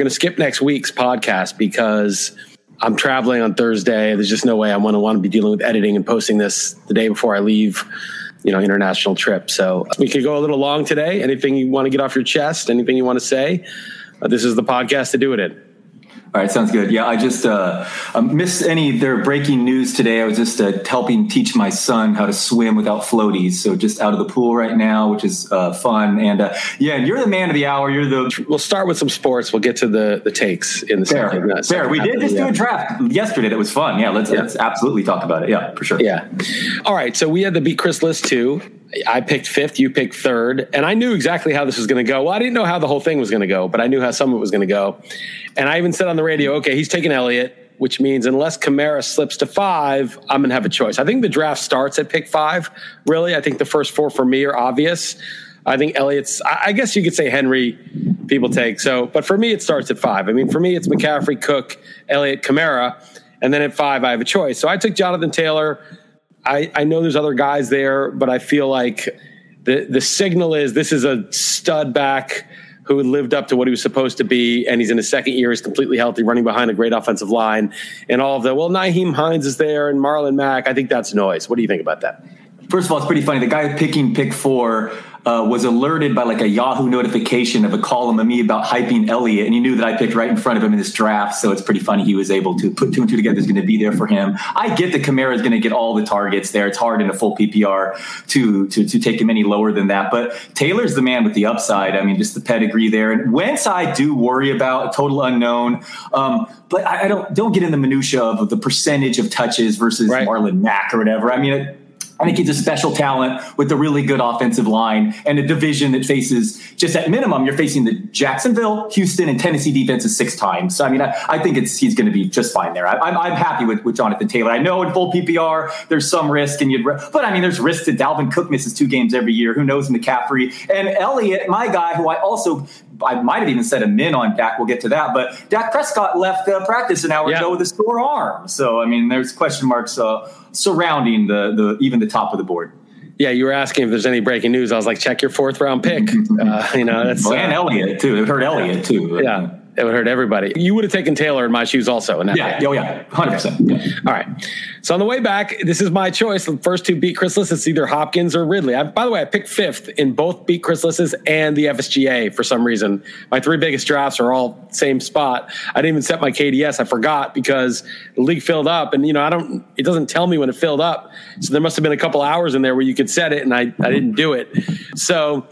going to skip next week's podcast because I'm traveling on Thursday. There's just no way I'm going to want to be dealing with editing and posting this the day before I leave, you know, international trip. So we could go a little long today. Anything you want to get off your chest? Anything you want to say? Uh, this is the podcast to do it in. All right, sounds good. Yeah, I just uh, um, missed any their breaking news today. I was just uh, helping teach my son how to swim without floaties. So just out of the pool right now, which is uh, fun. And uh, yeah, you're the man of the hour. You're the. We'll start with some sports. We'll get to the the takes in the fair. Second, fair. We did just do a draft yesterday. That was fun. Yeah, let's yeah. let's absolutely talk about it. Yeah, for sure. Yeah. All right. So we had the beat Chris Liss too. I picked fifth, you picked third, and I knew exactly how this was going to go. Well, I didn't know how the whole thing was going to go, but I knew how some of it was going to go. And I even said on the radio, okay, he's taking Elliott, which means unless Kamara slips to five, I'm going to have a choice. I think the draft starts at pick five, really. I think the first four for me are obvious. I think Elliott's, I guess you could say Henry people take. So, but for me, it starts at five. I mean, for me, it's McCaffrey, Cook, Elliott, Kamara. And then at five, I have a choice. So I took Jonathan Taylor. I, I know there's other guys there, but I feel like the the signal is this is a stud back who lived up to what he was supposed to be, and he's in his second year. He's completely healthy, running behind a great offensive line, and all of that. well, Nyheim Hines is there, and Marlon Mack. I think that's noise. What do you think about that? First of all, it's pretty funny. The guy picking pick four uh, was alerted by like a Yahoo notification of a column of me about hyping Elliott, and he knew that I picked right in front of him in this draft. So it's pretty funny he was able to put two and two together. Is going to be there for him. I get that Kamara is going to get all the targets there. It's hard in a full PPR to to to take him any lower than that. But Taylor's the man with the upside. I mean, just the pedigree there. And Wentz, I do worry about a total unknown. Um, but I, I, don't don't get in the minutia of the percentage of touches versus right. Marlon Mack or whatever. I mean. I think he's a special talent with a really good offensive line and a division that faces just at minimum you're facing the Jacksonville, Houston, and Tennessee defenses six times. So I mean, I, I think it's he's going to be just fine there. I, am I'm happy with, with Jonathan Taylor. I know in full PPR there's some risk, and you'd but I mean there's risk that Dalvin Cook misses two games every year. Who knows McCaffrey and Elliott, my guy, who I also I might have even said a min on Dak. We'll get to that. But Dak Prescott left uh, practice an hour yeah. ago with a sore arm. So I mean, there's question marks uh, surrounding the the even the top of the board. Yeah, you were asking if there's any breaking news. I was like, check your fourth round pick. Uh, you know, that's well, and uh, Elliott too. It hurt Elliott too. Yeah. It would hurt everybody. You would have taken Taylor in my shoes also. That yeah, oh yeah, hundred percent. All right. So on the way back, this is my choice. The first two beat Chris It's either Hopkins or Ridley. I, by the way, I picked fifth in both beat Chris and the FSGA for some reason. My three biggest drafts are all same spot. I didn't even set my KDS. I forgot because the league filled up, and you know I don't. It doesn't tell me when it filled up. So there must have been a couple hours in there where you could set it, and I I didn't do it. So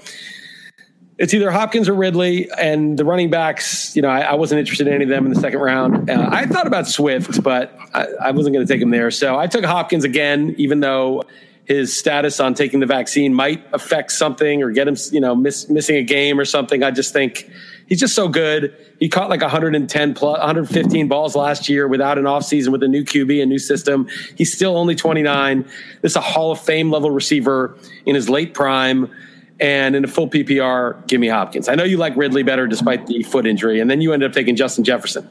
it's either Hopkins or Ridley, and the running backs. You know, I, I wasn't interested in any of them in the second round. Uh, I thought about Swift, but I, I wasn't going to take him there. So I took Hopkins again, even though his status on taking the vaccine might affect something or get him, you know, miss, missing a game or something. I just think he's just so good. He caught like 110 plus 115 balls last year without an offseason with a new QB, a new system. He's still only 29. This is a Hall of Fame level receiver in his late prime. And in a full PPR, give me Hopkins. I know you like Ridley better despite the foot injury, and then you ended up taking Justin Jefferson.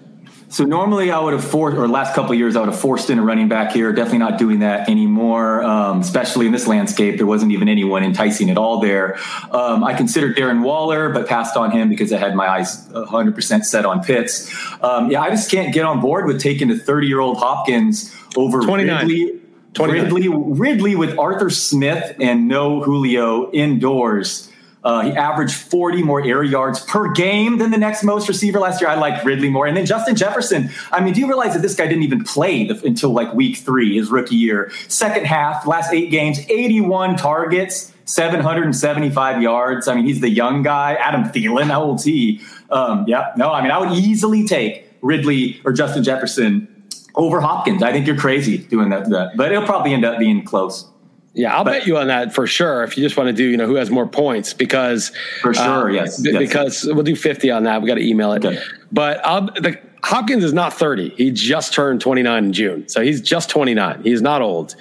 So normally I would have forced, or last couple years I would have forced in a running back here. Definitely not doing that anymore, um, especially in this landscape. There wasn't even anyone enticing at all there. Um, I considered Darren Waller, but passed on him because I had my eyes 100% set on Pitts. Um, yeah, I just can't get on board with taking a 30 year old Hopkins over 29. Ridley. Ridley, Ridley with Arthur Smith and no Julio indoors. Uh, he averaged 40 more air yards per game than the next most receiver last year. I like Ridley more. And then Justin Jefferson. I mean, do you realize that this guy didn't even play the, until like week three, his rookie year? Second half, last eight games, 81 targets, 775 yards. I mean, he's the young guy. Adam Thielen, how old's he? Um, yeah, no, I mean, I would easily take Ridley or Justin Jefferson over Hopkins. I think you're crazy doing that, that. but it'll probably end up being close. Yeah, I'll but, bet you on that for sure. If you just want to do, you know, who has more points, because for sure, uh, yes, b- yes, because we'll do fifty on that. We got to email it. Okay. But I'll, the, Hopkins is not thirty. He just turned twenty nine in June, so he's just twenty nine. He's not old,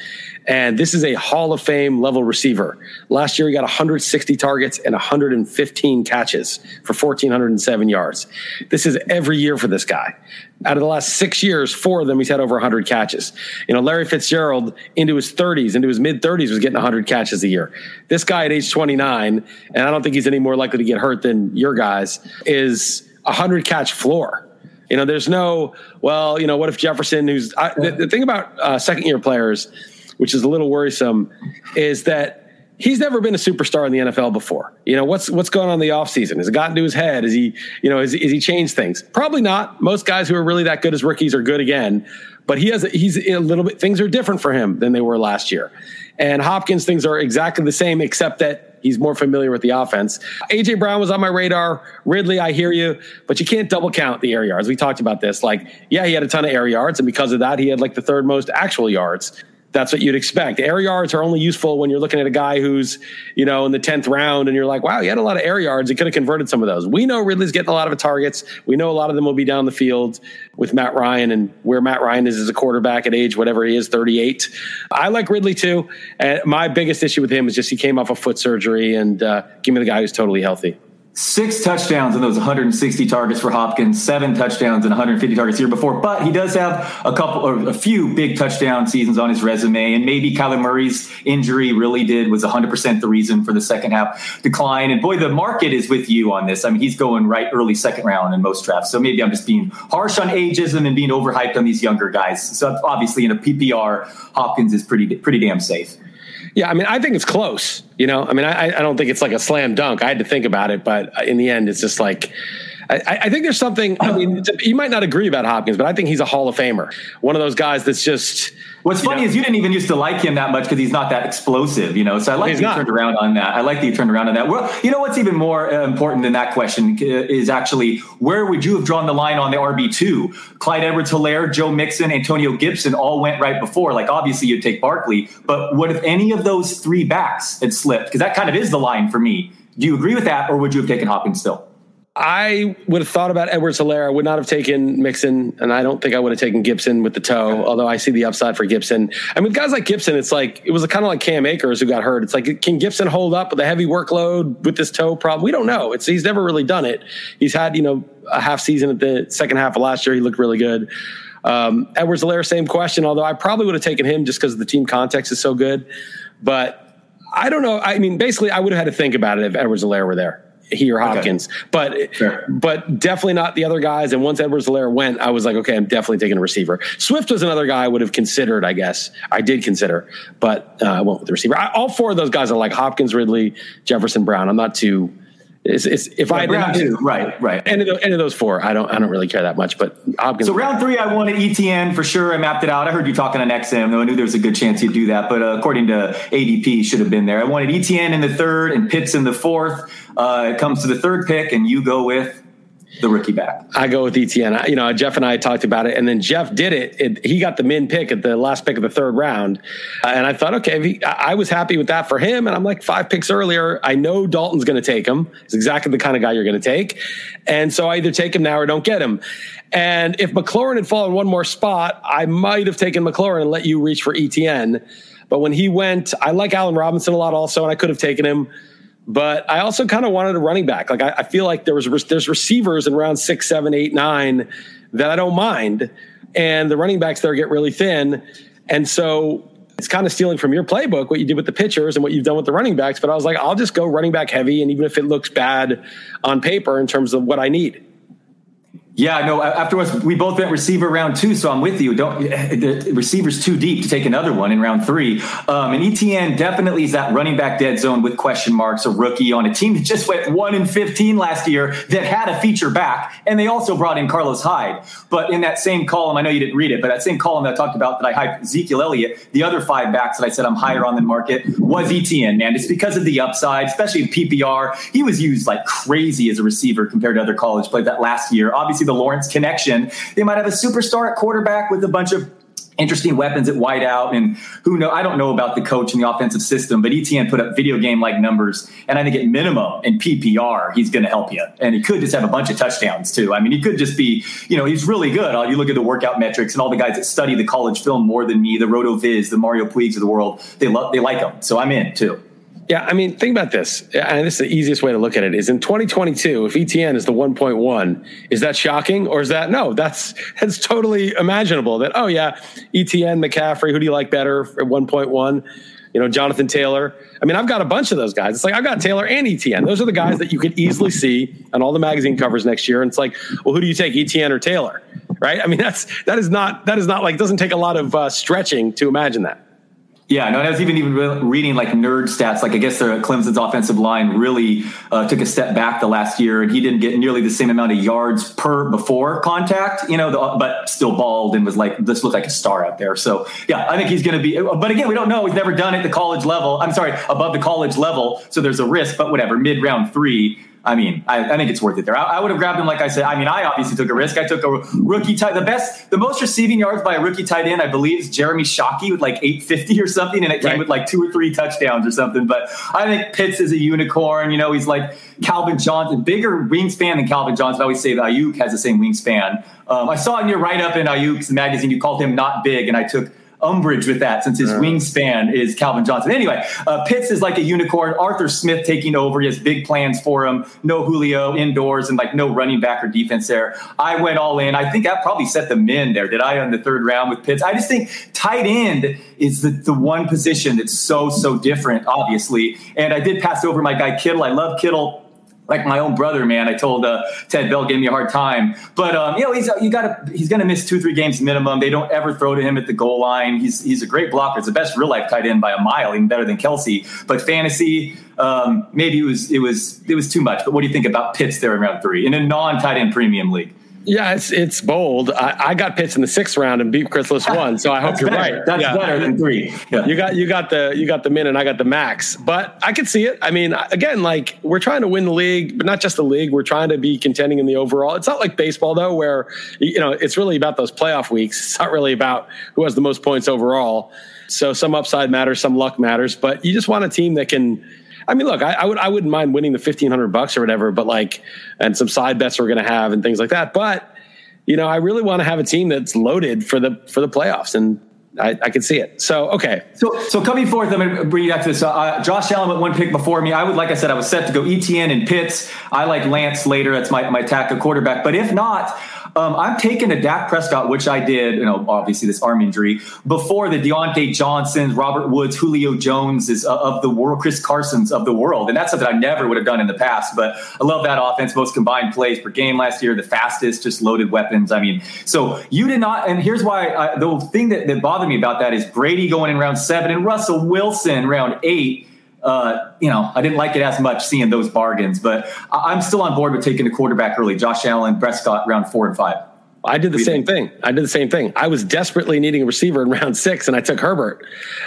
and this is a Hall of Fame level receiver. Last year, he got 160 targets and 115 catches for 1,407 yards. This is every year for this guy. Out of the last six years, four of them, he's had over 100 catches. You know, Larry Fitzgerald into his 30s, into his mid 30s, was getting 100 catches a year. This guy at age 29, and I don't think he's any more likely to get hurt than your guys, is a hundred catch floor. You know, there's no, well, you know, what if Jefferson, who's I, the, the, thing about uh, second year players, which is a little worrisome, is that he's never been a superstar in the NFL before. You know, what's what's going on in the offseason? Has it gotten to his head? Is he, you know, is, is he changed things? Probably not. Most guys who are really that good as rookies are good again, but he has he's a little bit things are different for him than they were last year. And Hopkins things are exactly the same except that he's more familiar with the offense. AJ Brown was on my radar. Ridley, I hear you, but you can't double count the air yards. We talked about this. Like, yeah, he had a ton of air yards, and because of that, he had like the third most actual yards that's what you'd expect. Air yards are only useful when you're looking at a guy who's, you know, in the 10th round and you're like, wow, he had a lot of air yards. He could have converted some of those. We know Ridley's getting a lot of targets. We know a lot of them will be down the field with Matt Ryan and where Matt Ryan is as a quarterback at age, whatever he is, 38. I like Ridley too. And my biggest issue with him is just he came off a foot surgery and uh, give me the guy who's totally healthy six touchdowns in those 160 targets for Hopkins, seven touchdowns and 150 targets year before. But he does have a couple or a few big touchdown seasons on his resume. And maybe Kyler Murray's injury really did was 100% the reason for the second half decline. And boy, the market is with you on this. I mean, he's going right early second round in most drafts. So maybe I'm just being harsh on ageism and being overhyped on these younger guys. So obviously in a PPR, Hopkins is pretty, pretty damn safe. Yeah, I mean, I think it's close. You know, I mean, I, I don't think it's like a slam dunk. I had to think about it, but uh, in the end, it's just like I, I, think there's something. I mean, you might not agree about Hopkins, but I think he's a Hall of Famer. One of those guys that's just What's funny know, is you didn't even used to like him that much because he's not that explosive, you know. So I like that you turned around on that. I like that you turned around on that. Well, you know what's even more uh, important than that question is actually where would you have drawn the line on the RB two? Clyde Edwards-Helaire, Joe Mixon, Antonio Gibson all went right before. Like obviously you'd take Barkley, but what if any of those three backs had slipped? Because that kind of is the line for me. Do you agree with that, or would you have taken Hopkins still? I would have thought about Edwards-Helaire. I would not have taken Mixon, and I don't think I would have taken Gibson with the toe, although I see the upside for Gibson. And with guys like Gibson, it's like it was kind of like Cam Akers who got hurt. It's like, can Gibson hold up with a heavy workload with this toe problem? We don't know. It's he's never really done it. He's had, you know, a half season at the second half of last year. He looked really good. Um, Edwards-Helaire, same question, although I probably would have taken him just because the team context is so good. But I don't know. I mean, basically, I would have had to think about it if Edwards-Helaire were there he or Hopkins, okay. but but definitely not the other guys. And once Edwards-Helaire went, I was like, okay, I'm definitely taking a receiver. Swift was another guy I would have considered. I guess I did consider, but uh, I went with the receiver. I, all four of those guys are like Hopkins, Ridley, Jefferson, Brown. I'm not too. It's, it's, if yeah, I Brown too, right, right. Any of, of those four, I don't, I don't really care that much. But Hopkins. So round three, I wanted Etienne for sure. I mapped it out. I heard you talking on XM, though I knew there was a good chance you'd do that. But uh, according to ADP, should have been there. I wanted Etienne in the third and Pitts in the fourth. Uh, it comes to the third pick, and you go with the rookie back. I go with Etienne. You know, Jeff and I talked about it, and then Jeff did it. it he got the min pick at the last pick of the third round, and I thought, okay, he, I was happy with that for him. And I'm like five picks earlier. I know Dalton's going to take him. It's exactly the kind of guy you're going to take, and so I either take him now or don't get him. And if McLaurin had fallen one more spot, I might have taken McLaurin and let you reach for Etienne. But when he went, I like Allen Robinson a lot also, and I could have taken him. But I also kind of wanted a running back. Like I, I feel like there was there's receivers in round six, seven, eight, nine that I don't mind, and the running backs there get really thin, and so it's kind of stealing from your playbook what you did with the pitchers and what you've done with the running backs. But I was like, I'll just go running back heavy, and even if it looks bad on paper in terms of what I need. Yeah, no. Afterwards, we both went receiver round two, so I'm with you. Don't the receiver's too deep to take another one in round three. Um, and Etienne definitely is that running back dead zone with question marks. A rookie on a team that just went one in 15 last year that had a feature back, and they also brought in Carlos Hyde. But in that same column, I know you didn't read it, but that same column that I talked about that I hyped Ezekiel Elliott, the other five backs that I said I'm higher on than market was Etienne. Man, it's because of the upside, especially in PPR. He was used like crazy as a receiver compared to other college play that last year. Obviously the Lawrence connection. They might have a superstar at quarterback with a bunch of interesting weapons at wideout and who know I don't know about the coach and the offensive system, but Etienne put up video game like numbers and I think at minimum in PPR he's going to help you. And he could just have a bunch of touchdowns too. I mean, he could just be, you know, he's really good. Uh, you look at the workout metrics and all the guys that study the college film more than me, the RotoViz, the Mario Puigs of the world, they love they like him. So I'm in too. Yeah, I mean, think about this. And this is the easiest way to look at it is in 2022, if Etienne is the 1.1, is that shocking or is that no? That's that's totally imaginable that oh yeah, Etienne, McCaffrey, who do you like better at 1.1? you know, Jonathan Taylor. I mean, I've got a bunch of those guys. It's like I've got Taylor and Etienne. Those are the guys that you could easily see on all the magazine covers next year. And it's like, well, who do you take, Etienne or Taylor? Right? I mean, that's that is not that is not like doesn't take a lot of uh, stretching to imagine that. Yeah, no, and I was even even reading like nerd stats. Like I guess the Clemson's offensive line really uh, took a step back the last year, and he didn't get nearly the same amount of yards per before contact. You know, the, but still balled and was like this looked like a star out there. So yeah, I think he's going to be. But again, we don't know. He's never done it at the college level. I'm sorry, above the college level. So there's a risk. But whatever, mid round three. I mean, I, I, think it's worth it there. I, I, would have grabbed him, like I said. I mean, I obviously took a risk. I took a rookie tight. The best, the most receiving yards by a rookie tight end, I believe, is Jeremy Shockey with like 850 or something, and it came right. with like two or three touchdowns or something. But I think Pitts is a unicorn. You know, he's like Calvin Johnson, bigger wingspan than Calvin Johnson. I always say that Aiyuk has the same wingspan. Um, I saw in your write up in Ayuk's magazine, you called him not big, and I took umbrage with that since his uh, wingspan is Calvin Johnson. Anyway, uh, Pitts is like a unicorn. Arthur Smith taking over. He has big plans for him. No Julio indoors and like no running back or defense there. I went all in. I think I probably set the min there. Did I on the third round with Pitts? I just think tight end is the, the one position that's so, so different, obviously. And I did pass over my guy Kittle. I love Kittle like my own brother, man. I told uh, Ted Bell gave me a hard time, but um, you know he's you got he's going to miss two three games minimum. They don't ever throw to him at the goal line. He's he's a great blocker. It's the best real life tight end by a mile, even better than Kelce. But fantasy, um, maybe it was it was it was too much. But what do you think about Pitts there in round three in a non tight end premium league? Yeah, it's it's bold. I, I, got Pitts in the sixth round and beat Chris Liss one, so I hope you're better. right. That's yeah. better than three. Yeah. You got you got the you got the min and I got the max, but I could see it. I mean, again, like we're trying to win the league, but not just the league. We're trying to be contending in the overall. It's not like baseball though, where you know it's really about those playoff weeks. It's not really about who has the most points overall. So some upside matters, some luck matters, but you just want a team that can I mean, look, I, I, would I wouldn't mind winning the fifteen hundred bucks or whatever, but like, and some side bets we're going to have and things like that. But you know, I really want to have a team that's loaded for the for the playoffs, and I, I can see it. So okay. So so coming forth, I'm going to bring you back to this. Uh, Josh Allen went one pick before me. I would, like I said, I was set to go ETN and Pitts. I like Lance later. That's my my tackle quarterback. But if not, um, I'm taking a Dak Prescott, which I did, you know, obviously this arm injury before the Diontae Johnsons, Robert Woods, Julio Jones is uh, of the world, Chris Carson's of the world, and that's something I never would have done in the past. But I love that offense, most combined plays per game last year, the fastest, just loaded weapons. I mean, so you did not, and here's why I, the thing that, that bothered me about that is Brady going in round seven and Russell Wilson round eight uh, you know, I didn't like it as much seeing those bargains, but I'm still on board with taking the quarterback early. Josh Allen, Prescott, round four and five. I did the same thing. I did the same thing. I was desperately needing a receiver in round six, and I took Herbert.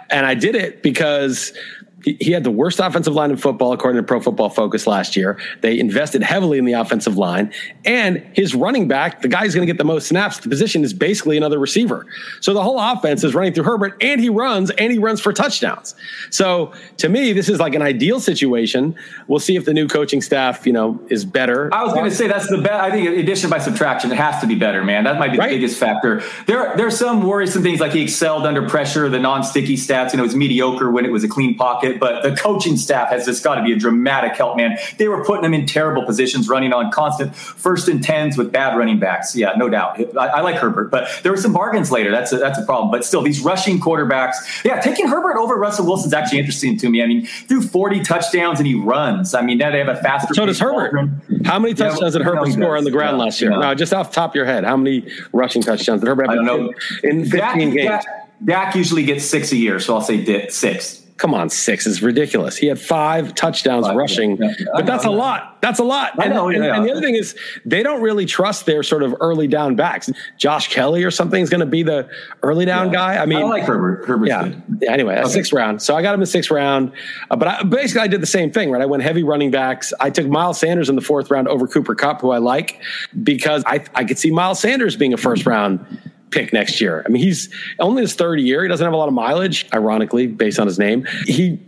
And I did it because he had the worst offensive line in football, according to Pro Football Focus last year. They invested heavily in the offensive line, and his running back, the guy who's going to get the most snaps, the position is basically another receiver. So the whole offense is running through Herbert, and he runs, and he runs for touchdowns. So to me, this is like an ideal situation. We'll see if the new coaching staff, you know, is better. I was going to say that's the best. I think addition by subtraction, it has to be better, man. That might be the right? biggest factor. There, there are some worrisome things like he excelled under pressure, the non-sticky stats. You know, it was mediocre when it was a clean pocket it, but the coaching staff has just got to be a dramatic help, man. They were putting them in terrible positions, running on constant first and tens with bad running backs. Yeah, no doubt. I, I like Herbert, but there were some bargains later. That's a, that's a problem. But still, these rushing quarterbacks, yeah, taking Herbert over Russell Wilson is actually interesting to me. I mean, threw 40 touchdowns and he runs. I mean, now they have a faster. So does Herbert. How many touchdowns yeah, did Herbert score on the ground yeah, last year? Yeah. No, just off the top of your head, how many rushing touchdowns did Herbert have? I don't know. In 15 Dak, games. Dak, Dak usually gets six a year, so I'll say six come on, six is ridiculous. He had five touchdowns five, rushing, yeah, yeah, but that's a lot. That's a lot. And, know, and, and, the other thing is, they don't really trust their sort of early down backs. Josh Kelley or something is going to be the early down guy. I mean, I like Herbert. Herbert's yeah. Good. yeah. Anyway, okay. sixth round. So I got him in sixth round. Uh, but I, basically, I did the same thing, right? I went heavy running backs. I took Miles Sanders in the fourth round over Cooper Kupp, who I like, because I, I could see Miles Sanders being a first round pick next year. I mean, he's only his third year. He doesn't have a lot of mileage, ironically, based on his name. He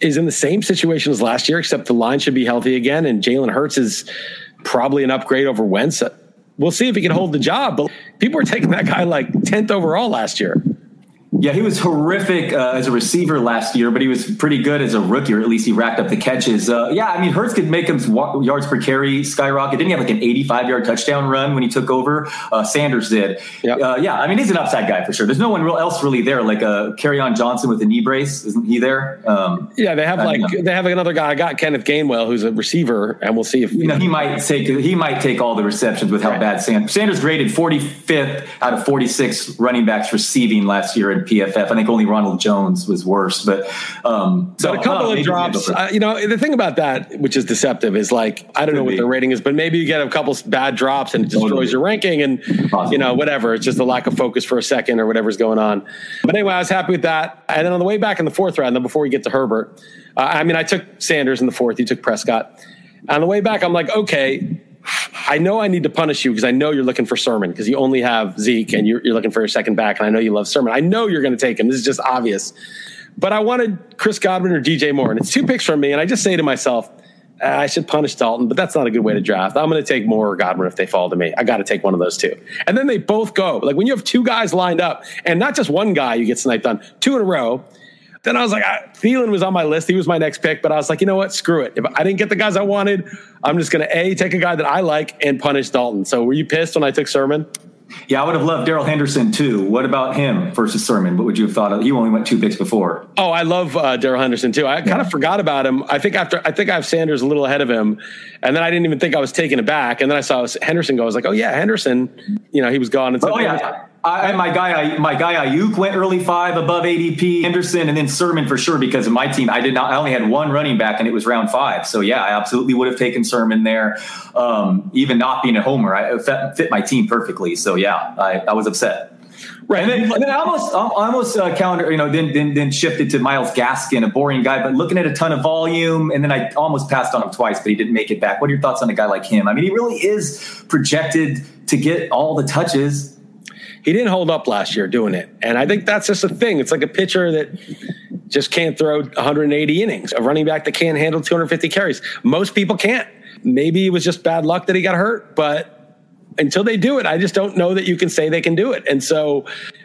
is in the same situation as last year, except the line should be healthy again. And Jalen Hurts is probably an upgrade over Wentz. We'll see if he can hold the job. But people were taking that guy like 10th overall last year. Yeah, he was horrific uh, as a receiver last year, but he was pretty good as a rookie, or at least he racked up the catches. Uh, yeah, I mean, Hurts could make him yards per carry skyrocket. Didn't he have like an 85 yard touchdown run when he took over? Uh, Sanders did. Yep. Uh, yeah, I mean, he's an upside guy for sure. There's no one real else really there, like uh, on Johnson with a knee brace. Isn't he there? Um, yeah, they have like they have another guy. I got Kenneth Gainwell, who's a receiver, and we'll see if you know he might take he might take all the receptions with how right. bad Sanders. Sanders graded 45th out of 46 running backs receiving last year PFF. I think only Ronald Jones was worse, but um, so but a couple of drops. Uh, you know, the thing about that, which is deceptive, is like I don't know what the rating is, but maybe you get a couple bad drops and it destroys totally. your ranking, and Possibly. you know whatever. It's just a lack of focus for a second or whatever's going on. But anyway, I was happy with that. And then on the way back in the fourth round, then before we get to Herbert, uh, I mean, I took Sanders in the fourth. You took Prescott. On the way back, I'm like, okay, I know I need to punish you because I know you're looking for Sermon because you only have Zeke and you're, you're looking for a second back, and I know you love Sermon. I know you're going to take him. This is just obvious. But I wanted Chris Godwin or DJ Moore, and it's two picks from me, and I just say to myself, ah, I should punish Dalton, but that's not a good way to draft. I'm going to take Moore or Godwin if they fall to me. I got to take one of those two. And then they both go. Like when you have two guys lined up, and not just one guy you get sniped on, two in a row then I was like, I, Thielen was on my list. He was my next pick, but I was like, you know what? Screw it. If I didn't get the guys I wanted, I'm just going to A, take a guy that I like and punish Dalton. So were you pissed when I took Sermon? Yeah, I would have loved Darrell Henderson too. What about him versus Sermon? What would you have thought of? You only went two picks before. Oh, I love uh, Darrell Henderson too. I yeah. kind of forgot about him. I think after I think I have Sanders a little ahead of him, and then I didn't even think I was taking it back. And then I saw Henderson go. I was like, oh yeah, Henderson. You know, he was gone. And oh yeah. I, my guy, my guy Aiyuk went early five above ADP. Henderson and then Sermon for sure because of my team. I did not. I only had one running back and it was round five. So yeah, I absolutely would have taken Sermon there. Um, even not being a homer, I fit, fit my team perfectly. So yeah, I, I was upset. Right, and then, and then I almost, I almost uh, counter, you know, then, then then shifted to Myles Gaskin, a boring guy, but looking at a ton of volume, and then I almost passed on him twice, but he didn't make it back. What are your thoughts on a guy like him? I mean, he really is projected to get all the touches he didn't hold up last year doing it. And I think that's just a thing. It's like a pitcher that just can't throw 180 innings, a running back that can't handle 250 carries. Most people can't. Maybe it was just bad luck that he got hurt, but until they do it, I just don't know that you can say they can do it. And so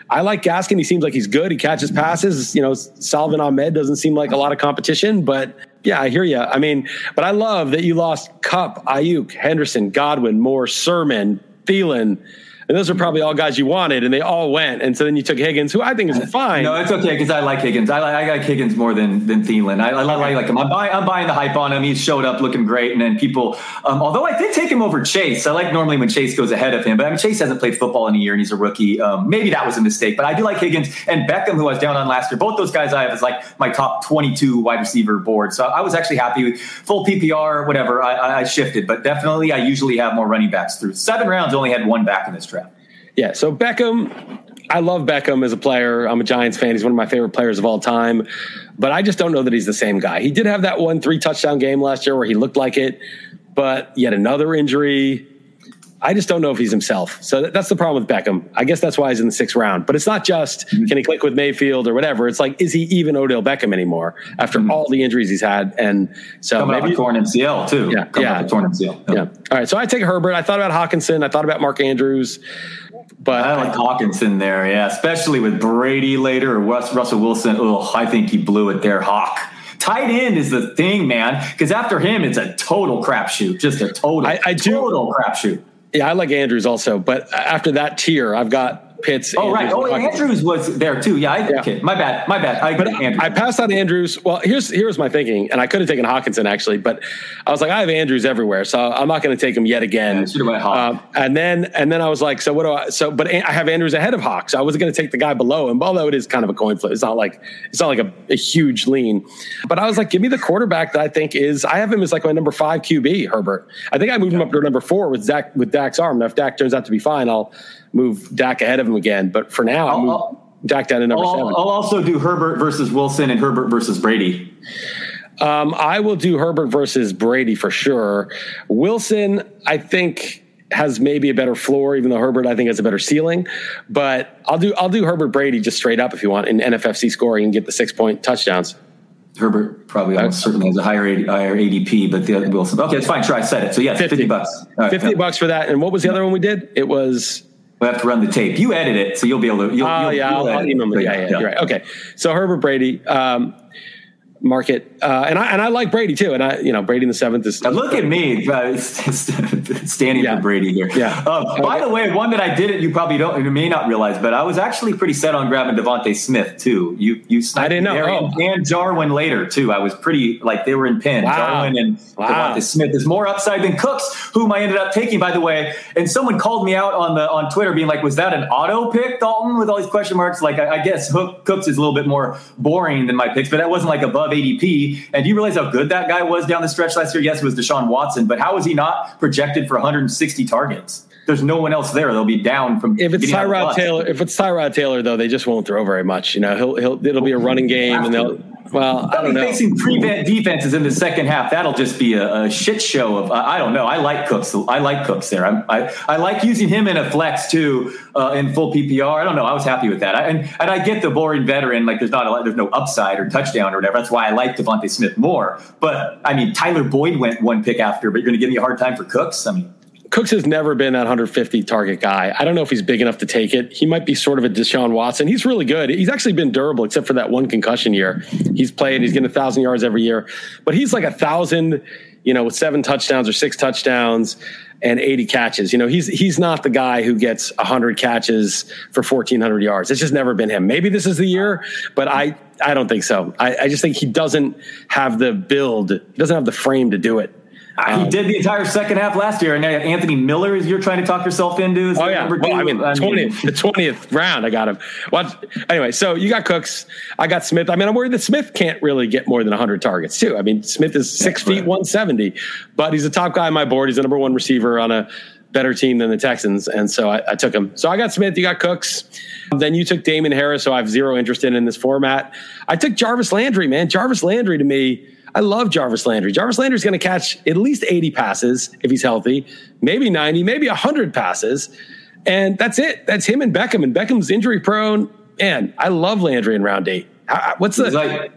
I like Gaskin. He seems like he's good. He catches passes. You know, Salvon Ahmed doesn't seem like a lot of competition, but yeah, I hear you. I mean, but I love that you lost Kupp, Aiyuk, Henderson, Godwin, Moore, Sermon, Thielen and those are probably all guys you wanted, and they all went. And so then you took Higgins, who I think is fine. No, it's okay because I like Higgins. I like I like Higgins more than than Thielen. I, I like, like him. I'm buying I'm buying the hype on him. He showed up looking great, and then people. Um, although I did take him over Chase. I like normally when Chase goes ahead of him, but I mean Chase hasn't played football in a year and he's a rookie. Um, maybe that was a mistake, but I do like Higgins and Beckham, who I was down on last year. Both those guys I have as like my top 22 wide receiver board. So I was actually happy with full PPR, whatever. I, I shifted, but definitely I usually have more running backs through seven rounds. Only had one back in this draft. Yeah. So Beckham, I love Beckham as a player. I'm a Giants fan. He's one of my favorite players of all time. But I just don't know that he's the same guy. He did have that one three touchdown game last year where he looked like it, but yet another injury. I just don't know if he's himself. So that's the problem with Beckham. I guess that's why he's in the sixth round. But it's not just mm-hmm. can he click with Mayfield or whatever. It's like is he even Odell Beckham anymore after mm-hmm. all the injuries he's had? And so Coming maybe torn MCL too. Yeah, Coming yeah, torn MCL. Yeah. yeah. All right. So I take Herbert. I thought about Hockenson. I thought about Mark Andrews. But I like Hockenson there, yeah, especially with Brady later or Russell Wilson. Oh, I think he blew it there. Hawk. Tight end is the thing, man, because after him, it's a total crapshoot, just a total, I, I do, total crapshoot. Yeah, I like Andrews also, but after that tier, I've got Pitts. Oh Andrews, right. Oh, Andrews was there too. Yeah. I, yeah. Okay. My bad. My bad. I, but I passed on Andrews. Well, here's here's my thinking, and I could have taken Hockenson actually, but I was like, I have Andrews everywhere, so I'm not going to take him yet again. Yeah, um, and then and then I was like, so what do I? So, but I have Andrews ahead of Hawk, so I wasn't going to take the guy below him. Although it is kind of a coin flip. It's not like it's not like a, a huge lean. But I was like, give me the quarterback that I think is. I have him as like my number five QB, Herbert. I think I moved him up to number four with Zach with Dak's arm. Now, if Dak turns out to be fine, I'll move Dak ahead of again. But for now, I'll, move Dak down to number I'll, seven. I'll also do Herbert versus Wilson and Herbert versus Brady. Um, I will do Herbert versus Brady for sure. Wilson, I think has maybe a better floor, even though Herbert I think has a better ceiling. But I'll do I'll do Herbert Brady just straight up if you want in NFFC scoring and get the six point touchdowns. Herbert probably almost certainly has a higher higher ADP, but the Wilson. Okay, it's fine. Sure, I said it. So yeah, 50, 50 bucks. Right, 50 bucks for that. And what was the other one we did? It was We'll have to run the tape. You edit it, so you'll be able to. You'll, oh you'll, yeah, you'll I'll, I'll email them. Yeah, yeah, yeah, right. Okay, so Herbert Brady. Um, market. Uh, and I and I like Brady too. And I, you know, Brady in the seventh is. Now look at me uh, standing yeah. for Brady here. Yeah. Uh, by the way, one that I didn't, you probably don't, you may not realize, but I was actually pretty set on grabbing DeVonta Smith too. You you I didn't know. Oh. And Jarwin later too. I was pretty like they were in pin. Wow. Jarwin and wow. DeVonta Smith is more upside than Cooks, whom I ended up taking. By the way, and someone called me out on the on Twitter, being like, "Was that an auto pick, Dalton?" With all these question marks. Like I, I guess Hook, Cooks is a little bit more boring than my picks, but that wasn't like above ADP. And do you realize how good that guy was down the stretch last year? Yes, it was Deshaun Watson, but how is he not projected for 160 targets? There's no one else there. They'll be down from. If it's Tyrod Taylor, if it's Tyrod Taylor, though, they just won't throw very much. You know, he'll he'll it'll be a running game, and they'll. Well, I don't know. Facing prevent defenses in the second half, that'll just be a, a shit show of. Uh, I don't know. I like Cooks. I like Cooks there. I, I, I like using him in a flex too uh, in full PPR. I don't know. I was happy with that. I, and and I get the boring veteran. Like there's not a lot, there's no upside or touchdown or whatever. That's why I like DeVonta Smith more. But I mean, Tyler Boyd went one pick after, but you're going to give me a hard time for Cooks. I mean. Cooks has never been that 150 target guy. I don't know if he's big enough to take it. He might be sort of a Deshaun Watson. He's really good. He's actually been durable, except for that one concussion year. He's played. He's getting a thousand yards every year, but he's like a thousand, you know, with seven touchdowns or six touchdowns and 80 catches. You know, he's he's not the guy who gets 100 catches for 1400 yards. It's just never been him. Maybe this is the year, but I I don't think so. I, I just think he doesn't have the build. He doesn't have the frame to do it. Um, he did the entire second half last year, and Anthony Miller is you're trying to talk yourself into. Oh yeah, well, I mean, twentieth, the twentieth round, I got him. Well, anyway, so you got Cooks, I got Smith. I mean, I'm worried that Smith can't really get more than 100 targets too. I mean, Smith is six feet 170, but he's a top guy on my board. He's the number one receiver on a better team than the Texans, and so I, I took him. So I got Smith, you got Cooks. Then you took Damien Harris, so I have zero interest in in this format. I took Jarvis Landry, man. Jarvis Landry to me I love Jarvis Landry. Jarvis Landry's going to catch at least 80 passes if he's healthy, maybe 90, maybe 100 passes. And that's it. That's him and Beckham. And Beckham's injury prone. Man, I love Landry in round eight. What's the. Like,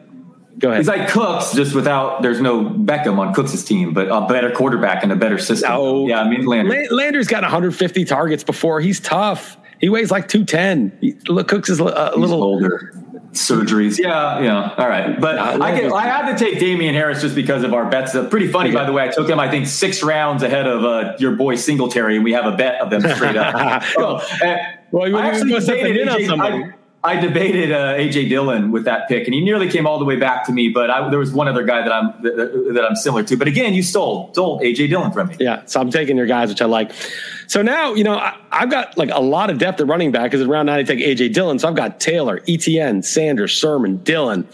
go ahead. He's like Cooks, just without, there's no Beckham on Cooks' team, but a better quarterback and a better system. No. Yeah, I mean, Landry. Landry's got 150 targets before. He's tough. He weighs like 210. He, look, Cooks is a, a little older surgeries. Yeah, yeah. All right, but I, get, I had to take Damien Harris just because of our bets. Uh, pretty funny, by the way. I took him, I think, six rounds ahead of uh, your boy Singletary, and we have a bet of them straight up. so, uh, well, you I actually debated AJ, I, I debated uh, AJ Dillon with that pick, and he nearly came all the way back to me. But I, there was one other guy that I'm that, that I'm similar to. But again, you stole stole AJ Dillon from me. Yeah, so I'm taking your guys, which I like. So now, you know, I, have got like a lot of depth at running back because around nine I take AJ Dillon. So I've got Taylor, Etienne, Sanders, Sermon, Dillon.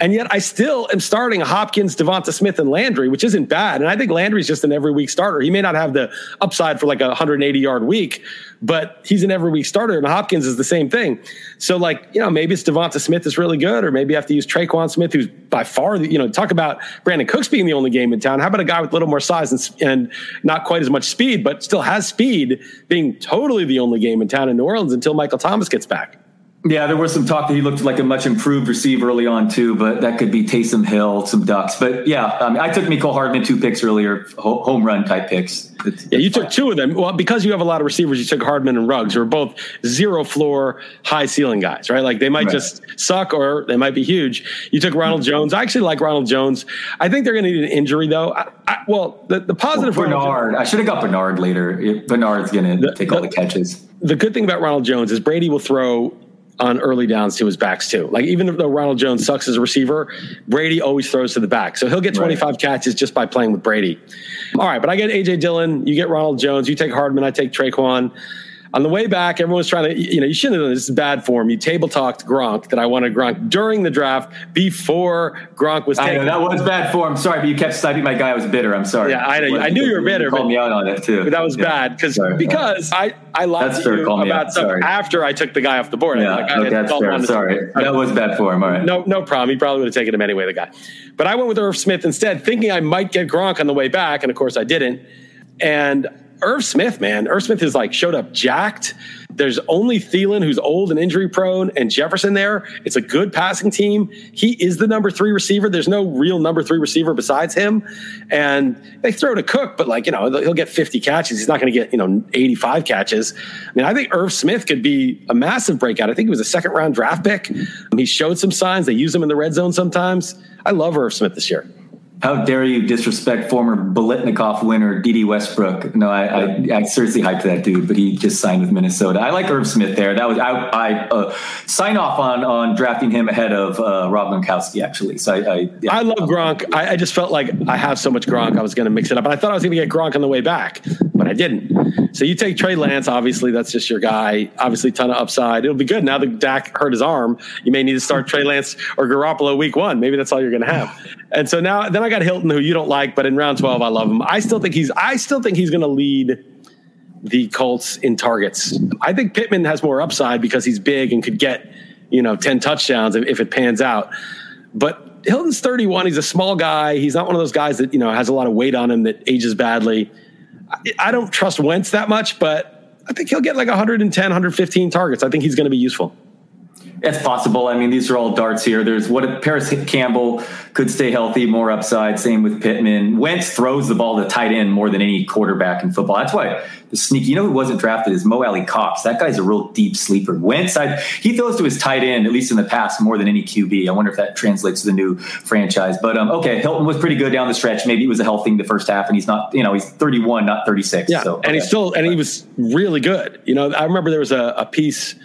And yet I still am starting Hopkins, DeVonta Smith, and Landry, which isn't bad. And I think Landry's just an every week starter. He may not have the upside for like a 180 yard week, but he's an every week starter. And Hopkins is the same thing. So, like, you know, maybe it's DeVonta Smith is really good, or maybe you have to use Tre'Quan Smith, who's by far, you know, talk about Brandin Cooks being the only game in town. How about a guy with a little more size and, and not quite as much speed, but still has speed, being totally the only game in town in New Orleans until Michael Thomas gets back? Yeah, there was some talk that he looked like a much improved receiver early on too, but that could be Taysom Hill, some ducks. But yeah, um, I took Mecole Hardman two picks earlier, home run type picks. It's, yeah, you took two of them. Well, because you have a lot of receivers, you took Hardman and Ruggs, who are both zero floor, high ceiling guys, right? Like they might right. just suck or they might be huge. You took Ronald Jones. I actually like Ronald Jones. I think they're going to need an injury though. I, I, well, the, the positive well, Bernard. I should have got Bernard later. Bernard's going to take all the catches. The good thing about Ronald Jones is Brady will throw on early downs to his backs too. Like even though Ronald Jones sucks as a receiver, Brady always throws to the back. So he'll get 25 right. catches just by playing with Brady. All right, but I get AJ Dillon, you get Ronald Jones, you take Hardman, I take Tre'Quan. On the way back, everyone was trying to, you know, you shouldn't have done this. This is bad form. You table talked Gronk that I wanted Gronk during the draft before Gronk was taken. I know, that was bad form. Sorry, but you kept sniping my guy. I was bitter. I'm sorry. Yeah, I know. I knew you were bitter. You called me out on it too. That was yeah. bad because because I I lied that's to you about stuff sorry. after I took the guy off the board. Yeah, like, okay, that's fair. Sorry, that was bad form. All right. No, no problem. He probably would have taken him anyway. The guy, but I went with Irv Smith instead, thinking I might get Gronk on the way back, and of course I didn't. And Irv Smith, man, Irv Smith is like showed up jacked. There's only Thielen, who's old and injury prone, and Jefferson there. It's a good passing team. He is the number three receiver. There's no real number three receiver besides him. And they throw to Cook, but like, you know, he'll get 50 catches. He's not going to get, you know, 85 catches. I mean, I think Irv Smith could be a massive breakout. I think he was a second round draft pick. He showed some signs. They use him in the red zone sometimes. I love Irv Smith this year. How dare you disrespect former Biletnikoff winner Dede Westbrook? No, I, I, I, seriously hyped that dude, but he just signed with Minnesota. I like Irv Smith there. That was I, I uh, sign off on on drafting him ahead of uh, Rob Gronkowski actually. So I I, yeah. I love Gronk. I, I, just felt like I have so much Gronk, I was going to mix it up, and I thought I was going to get Gronk on the way back, but I didn't. So you take Trey Lance. Obviously, that's just your guy. Obviously, ton of upside. It'll be good now that Dak hurt his arm. You may need to start Trey Lance or Garoppolo week one. Maybe that's all you're going to have. And so now, then I got Hilton, who you don't like, but in round 12, I love him. I still think he's, I still think he's going to lead the Colts in targets. I think Pittman has more upside because he's big and could get, you know, 10 touchdowns if, if it pans out. But Hilton's 31. He's a small guy. He's not one of those guys that, you know, has a lot of weight on him that ages badly. I, don't trust Wentz that much, but I think he'll get like 110, 115 targets. I think he's going to be useful. It's possible. I mean, these are all darts here. There's what if Parris Campbell could stay healthy, more upside. Same with Pittman. Wentz throws the ball to tight end more than any quarterback in football. That's why the sneaky. You know who wasn't drafted is Mo Alie-Cox. That guy's a real deep sleeper. Wentz, I, he throws to his tight end at least in the past more than any QB. I wonder if that translates to the new franchise. But um, okay, Hilton was pretty good down the stretch. Maybe it was a health thing the first half, and he's not. You know, he's 31, not 36. Yeah, so, and okay. he's still and he was really good. You know, I remember there was a, a piece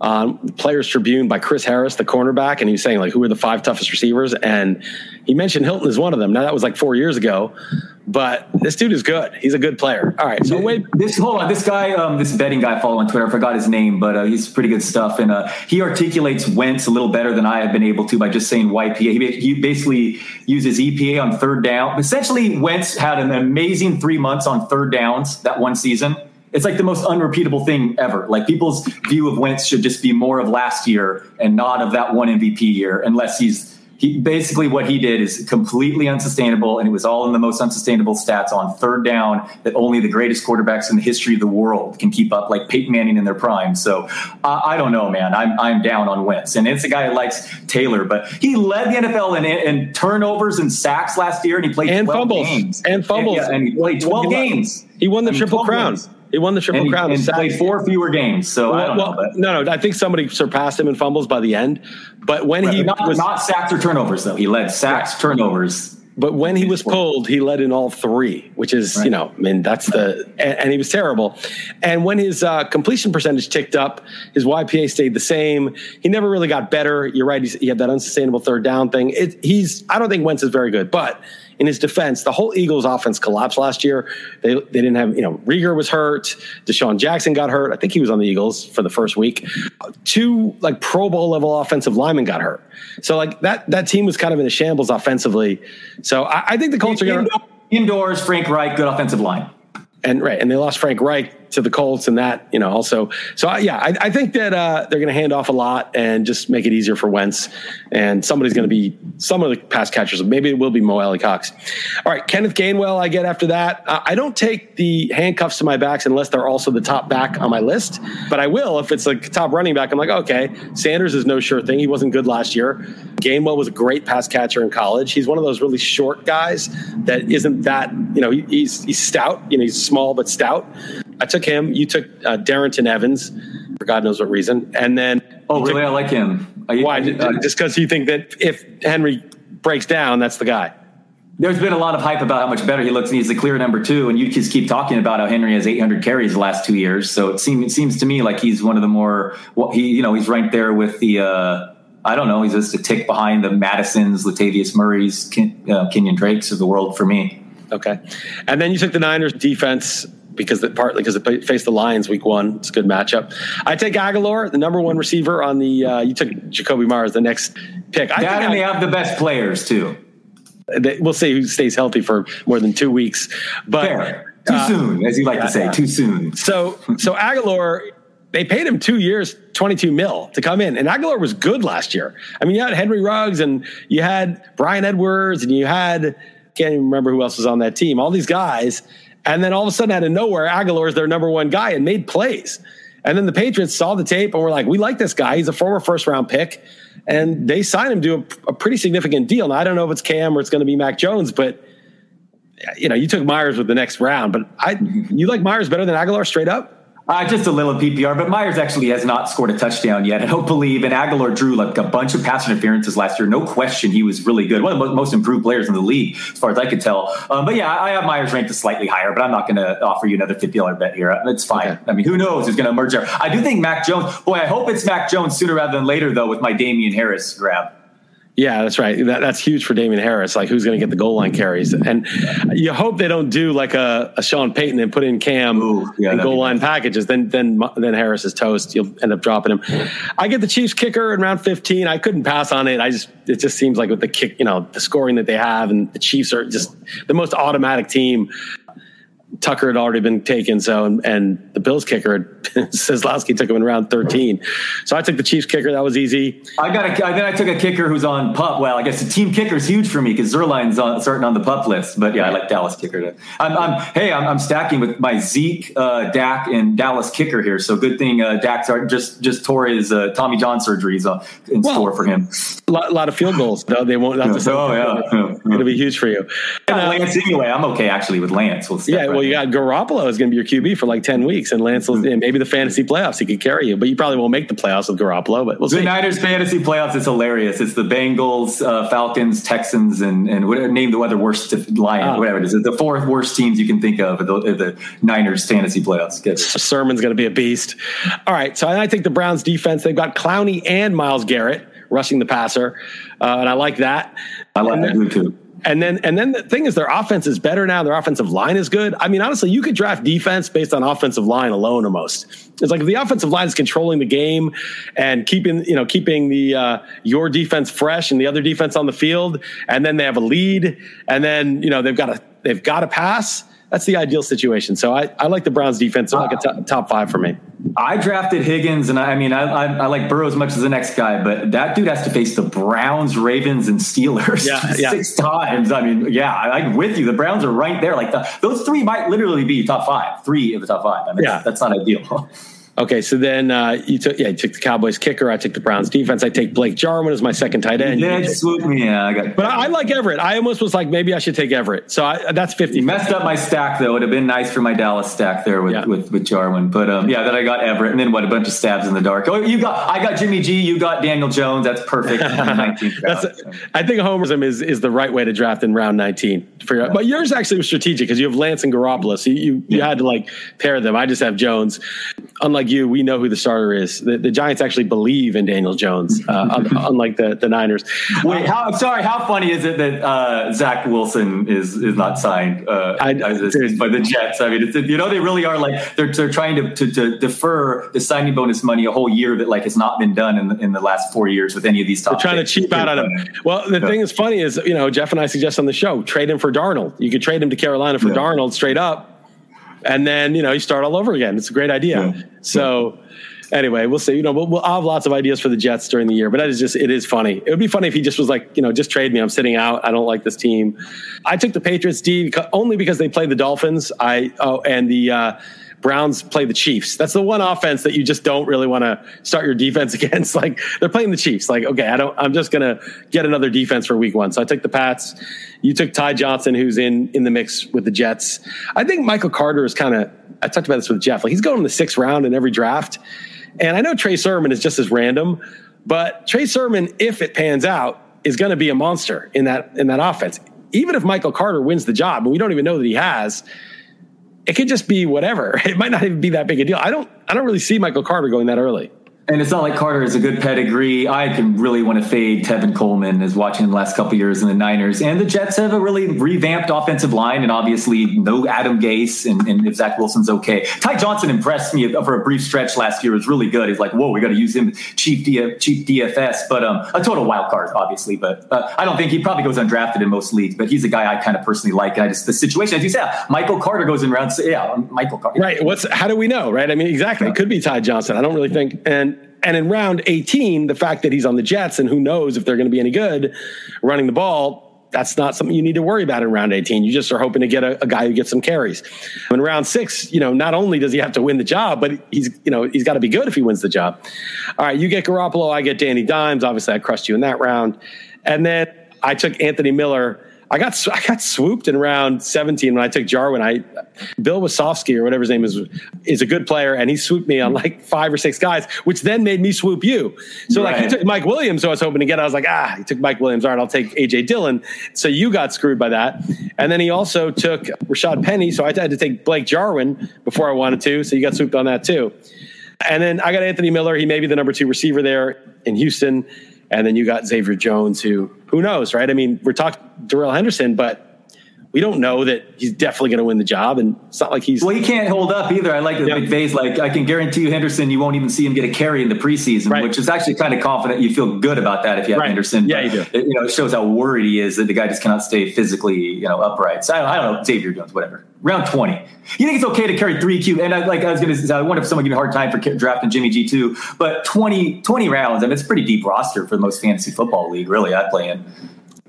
on Players Tribune by Chris Harris, the cornerback, and he was saying like who are the five toughest receivers, and he mentioned Hilton as one of them. Now that was like four years ago, but this dude is good. He's a good player. All right, so wait. This hold on, this guy, um, this betting guy, I follow on Twitter. I forgot his name, but uh, he's pretty good stuff, and uh, he articulates Wentz a little better than I have been able to by just saying YPA. He, he basically uses EPA on third down. Essentially, Wentz had an amazing three months on third downs that one season it's like the most unrepeatable thing ever. Like people's view of Wentz should just be more of last year and not of that one MVP year, unless he's he basically what he did is completely unsustainable, and it was all in the most unsustainable stats on third down that only the greatest quarterbacks in the history of the world can keep up, like Peyton Manning in their prime. So uh, I don't know, man. I'm I'm down on Wentz, and it's a guy who likes Taylor, but he led the NFL in, in turnovers and sacks last year, and he played and 12 fumbles games and fumbles, and, yeah, and he played 12 he games. He won the I mean, triple crown. Games. He won the triple and crown. He, and played four fewer games. So well, I don't well, know. But. No, no. I think somebody surpassed him in fumbles by the end. But when right, he not, was not sacks or turnovers, though, he led sacks, right. turnovers. But when he was pulled, he led in all three, which is, right. you know, I mean, that's the, and, and he was terrible. And when his uh, completion percentage ticked up, his YPA stayed the same. He never really got better. You're right. he had that unsustainable third down thing. It, he's, I don't think Wentz is very good, but in his defense, the whole Eagles offense collapsed last year. They, they didn't have, you know, Reagor was hurt. DeSean Jackson got hurt. I think he was on the Eagles for the first week. Two like Pro Bowl level offensive linemen got hurt. So like that, that team was kind of in a shambles offensively. So I, I think the Colts are going to. Indoors, Frank Reich, good offensive line and right, and they lost Frank Reich to the Colts, and that you know also. So yeah, I, I think that uh, they're going to hand off a lot and just make it easier for Wentz, and somebody's going to be some of the pass catchers. Maybe it will be Mo Alie-Cox. All right, Kenneth Gainwell. I get after that. I don't take the handcuffs to my backs unless they're also the top back on my list, but I will if it's like top running back. I'm like, okay, Sanders is no sure thing. He wasn't good last year. Gainwell was a great pass catcher in college. He's one of those really short guys that isn't that you know he, he's he's stout. You know he's small but stout. I took him. You took uh, Darrynton Evans for God knows what reason, and then oh really? Took, I like him. why? Uh, Just because you think that if Henry breaks down, that's the guy. There's been a lot of hype about how much better he looks, and he's the clear number two. And you just keep talking about how Henry has 800 carries the last two years. So it seems it seems to me like he's one of the more well, he you know he's right there with the. Uh, I don't know. He's just a tick behind the Mattisons, Latavius Murray's, Ken, uh, Kenyan Drakes of the world for me. Okay, and then you took the Niners defense because the, partly because they faced the Lions week one. It's a good matchup. I take Agholor, the number one receiver on the. Uh, you took Jakobi Meyers, the next pick. I that and they have the best players too. They, we'll see who stays healthy for more than two weeks, but Fair. too uh, soon, as you like yeah, to say, yeah. too soon. So, so Agholor, they paid him two years, 22 mil to come in. And Agholor was good last year. I mean, you had Henry Ruggs and you had Bryan Edwards and you had, can't even remember who else was on that team, all these guys And then all of a sudden, out of nowhere, Agholor is their number one guy and made plays. And then the Patriots saw the tape and were like, we like this guy. He's a former first round pick. And they signed him to a, a pretty significant deal. Now, I don't know if it's Cam or it's going to be Mac Jones, but you know, you took Meyers with the next round. But I, you like Meyers better than Agholor straight up? Uh, just a little PPR, but Meyers actually has not scored a touchdown yet. I don't believe, and Agholor drew like a bunch of pass interferences last year. No question, he was really good. One of the most improved players in the league, as far as I could tell. Um, but yeah, I have Meyers ranked slightly higher, but I'm not going to offer you another $50 bet here. It's fine. Okay. I mean, who knows who's going to emerge there? I do think Mac Jones, boy, I hope it's Mac Jones sooner rather than later, though, with my Damien Harris grab. Yeah, that's right. That, that's huge for Damien Harris. Like, who's going to get the goal line carries? And you hope they don't do like a, a Sean Payton and put in Cam Ooh, yeah, and goal line packages. Then, then, then Harris is toast. You'll end up dropping him. I get the Chiefs kicker in round 15. I couldn't pass on it. I just, it just seems like with the kick, you know, the scoring that they have, and the Chiefs are just the most automatic team. Tucker had already been taken, so and, and the Bills kicker Seslowsky took him in round thirteen. So I took the Chiefs kicker. That was easy. I got a, then I took a kicker who's on pup. Well, I guess the team kicker is huge for me because Zuerlein's on, starting on the pup list. But yeah, I like Dallas kicker. To, I'm, I'm hey, I'm, I'm, stacking with my Zeke, uh, Dak, and Dallas kicker here. So good thing uh, Dak's just just tore his uh, Tommy John surgeries uh, in well, store for him. A lot, lot, of field goals. though. they won't. Have to oh yeah, yeah, it'll be huge for you. And, uh, Lance anyway. I'm okay actually with Lance. We'll yeah, well, you got Garoppolo is going to be your QB for like ten weeks, and Lance will maybe the fantasy playoffs he could carry you, but you probably won't make the playoffs with Garoppolo. But we'll the see. Niners fantasy playoffs is hilarious. It's the Bengals, uh, Falcons, Texans, and and whatever, name the other worst Lions, oh. whatever it is. The four worst teams you can think of the, the Niners fantasy playoffs. Good. Sermon's going to be a beast. All right, so I think the Browns defense. They've got Clowney and Myles Garrett rushing the passer, uh, and I like that. I like that too. And then and then the thing is their offense is better now. Their offensive line is good. I mean, honestly, you could draft defense based on offensive line alone almost. It's like the offensive line is controlling the game and keeping, you know, keeping the uh, your defense fresh and the other defense on the field, and then they have a lead, and then, you know, they've got a they've got to pass that's the ideal situation. So I, I like the Browns defense. like a top, top five for me. I drafted Higgins, and I, I mean, I, I, I, like Burrow as much as the next guy, but that dude has to face the Browns, Ravens, and Steelers yeah, yeah. six times. I mean, yeah, I'm with you. The Browns are right there. Like the, those three might literally be top five, three of the top five. I mean, yeah. that's not ideal. Okay, so then uh, you took yeah, you took the Cowboys kicker. I took the Browns defense. I take Blake Jarwin as my second tight end. Yeah, swoop me. Yeah, I got. But I, I, like Everett. I almost was like maybe I should take Everett. So I, that's fifty. messed up my stack though. It'd have been nice for my Dallas stack there with yeah. with, with Jarwin. But um, yeah, then I got Everett, and then what? A bunch of stabs in the dark. Oh, you got I got Jimmy G. You got Daniel Jones. That's perfect. that's I think homerism is is the right way to draft in round nineteen. For your, but yours actually was strategic because you have Lance and Garoppolo. So you you, you had to like pair them. I just have Jones. Unlike you, we know who the starter is. The, the Giants actually believe in Daniel Jones, uh, unlike the, the Niners. Wait, how, sorry, how funny is it that uh, Zach Wilson is is not signed uh, I, by the Jets? I mean, it's, you know, they really are like they're they're trying to, to, to, defer the signing bonus money a whole year that like has not been done in the, in the last four years with any of these top. They're trying to cheap out on him. Well, the yeah. thing is funny is you know Jeff and I suggest on the show trade him for Darnold. You could trade him to Carolina for yeah. Darnold straight up and then you know you start all over again. It's a great idea. Yeah. So anyway, we'll see. You know, we'll, we'll I'll have lots of ideas for the Jets during the year, but that is just it is funny. It would be funny if he just was like, you know, just trade me. I'm sitting out. I don't like this team. I took the Patriots D only because they played the Dolphins. I oh and the. Uh, Browns play the Chiefs. That's the one offense that you just don't really want to start your defense against. Like they're playing the Chiefs. Like, okay, I don't, I'm just going to get another defense for week one. So I took the Pats. You took Ty Johnson, who's in, in the mix with the Jets. I think Michael Carter is kind of, I talked about this with Jeff. Like he's going in the sixth round in every draft. And I know Trey Sermon is just as random, but Trey Sermon, if it pans out, is going to be a monster in that, in that offense. Even if Michael Carter wins the job, and we don't even know that he has, it could just be whatever. It might not even be that big a deal. I don't I don't really see Michael Carter going that early. And it's not like Carter is a good pedigree. I can really want to fade Tevin Coleman as watching the last couple years in the Niners. And the Jets have a really revamped offensive line, and obviously no Adam Gase. And, and if Zach Wilson's okay, Ty Johnson impressed me for a brief stretch last year. Was really good. He's like, whoa, we got to use him chief D- chief DFS, but um, a total wild card, obviously. But uh, I don't think he probably goes undrafted in most leagues. But he's a guy I kind of personally like. And I just the situation, as you said, Michael Carter goes in round. Yeah, Michael Carter. Right. What's how do we know? Right. I mean, exactly. It could be Ty Johnson. I don't really think and and in round 18, the fact that he's on the Jets and who knows if they're going to be any good running the ball, that's not something you need to worry about in round 18. You just are hoping to get a, a, guy who gets some carries. In round six, you know, not only does he have to win the job, but he's, you know, he's got to be good if he wins the job. All right, you get Garoppolo, I get Danny Dimes. Obviously, I crushed you in that round. And then I took Anthony Miller I got I got swooped in round 17 when I took Jarwin. I Bill Wasowski or whatever his name is is a good player, and he swooped me on like five or six guys, which then made me swoop you. So right. like he took Mike Williams, so I was hoping to get. I was like, ah, he took Mike Williams. All right, I'll take AJ Dillon. So you got screwed by that, and then he also took Rashad Penny. So I had to take Blake Jarwin before I wanted to. So you got swooped on that too. And then I got Anthony Miller. He may be the number two receiver there in Houston. And then you got Xavier Jones, who who knows, right? I mean, we're talking Darrell Henderson, but we don't know that he's definitely going to win the job, and it's not like he's. Well, he can't hold up either. I like that yeah. McVay's like, I can guarantee you, Henderson, you won't even see him get a carry in the preseason, right. which is actually kind of confident. You feel good about that if you have right. Henderson. Yeah, you do. It, you know, it shows how worried he is that the guy just cannot stay physically, you know, upright. So I, I don't know, Xavier Jones, whatever. Round twenty, you think it's okay to carry three Q? And I, like I was going to say, I wonder if someone give me a hard time for drafting Jimmy G too. But 20, 20 rounds, I mean, it's a pretty deep roster for the most fantasy football league, really. I play in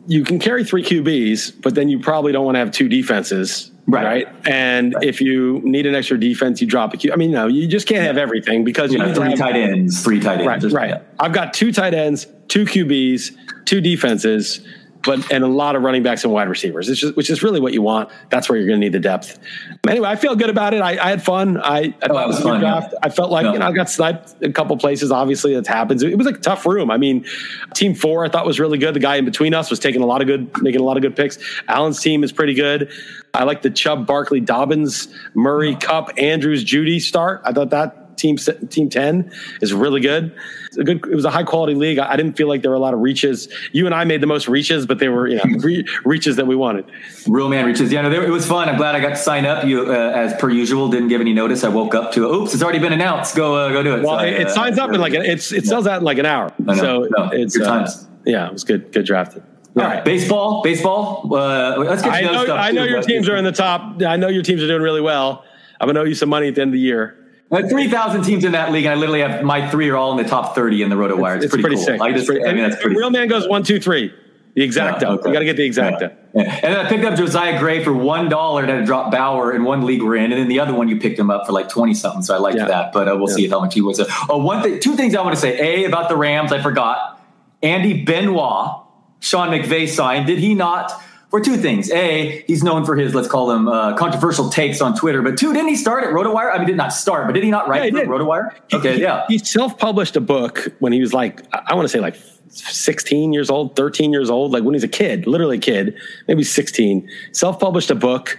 you can carry three QBs, but then you probably don't want to have two defenses. Right. right? And right. if you need an extra defense, you drop a Q. I mean, no, you just can't have everything because you, you need three tight ends, three tight ends. Right. right. I've got two tight ends, two QBs, two defenses but and a lot of running backs and wide receivers, just, which is really what you want. That's where you're going to need the depth. Anyway, I feel good about it. I, I had fun. I, I, oh, was fun. Yeah. I felt like you know I got sniped a couple places. Obviously, that happens. It was a tough room. I mean, team four I thought was really good. The guy in between us was taking a lot of good, making a lot of good picks. Allen's team is pretty good. I like the Chubb, Barkley, Dobbins, Murray, Kupp, Andrews, Judy start. I thought that team team 10 is really good. a good it was a high quality league. I, I, didn't feel like there were a lot of reaches. You and I made the most reaches, but they were you know re- reaches that we wanted. Real man reaches. Yeah, no, they, it was fun. I'm glad I got to sign up. You uh, as per usual didn't give any notice. I woke up to oops, it's already been announced. Go uh, go do it. Well, so it, I, uh, signs up in like a, it's it sells out in like an hour. So no, it's uh, yeah, it was good good drafted. All right, baseball, baseball. Uh, let's get I know, I know your teams are in the top. I know your teams are doing really well. I'm gonna owe you some money at the end of the year. Uh, 3,000 teams in that league, and I literally have my three are all in the top 30 in the RotoWire. It's, it's, it's pretty, pretty, cool. Sick. I, just, pretty, I mean, that's pretty Real man goes one, two, three. The exacta. Yeah, okay. You got to get the exacta. Yeah. Yeah. And then I picked up Josiah Gray for one dollar and had to drop Bauer in one league we're in, and then the other one you picked him up for like twenty something. So I liked that, but uh, we'll see how much he was. Oh, one thing, two things I want to say. A about the Rams, I forgot. Andy Benoit, Sean McVay signed. Did he not? For two things. A, he's known for his, let's call them uh, controversial takes on Twitter. But two, didn't he start at RotoWire? I mean, did not start, but did he not write yeah, he for RotoWire? Okay, he, yeah. He self published a book when he was like, I want to say like 16 years old, 13 years old, like when he's a kid, literally a kid, maybe 16. Self published a book.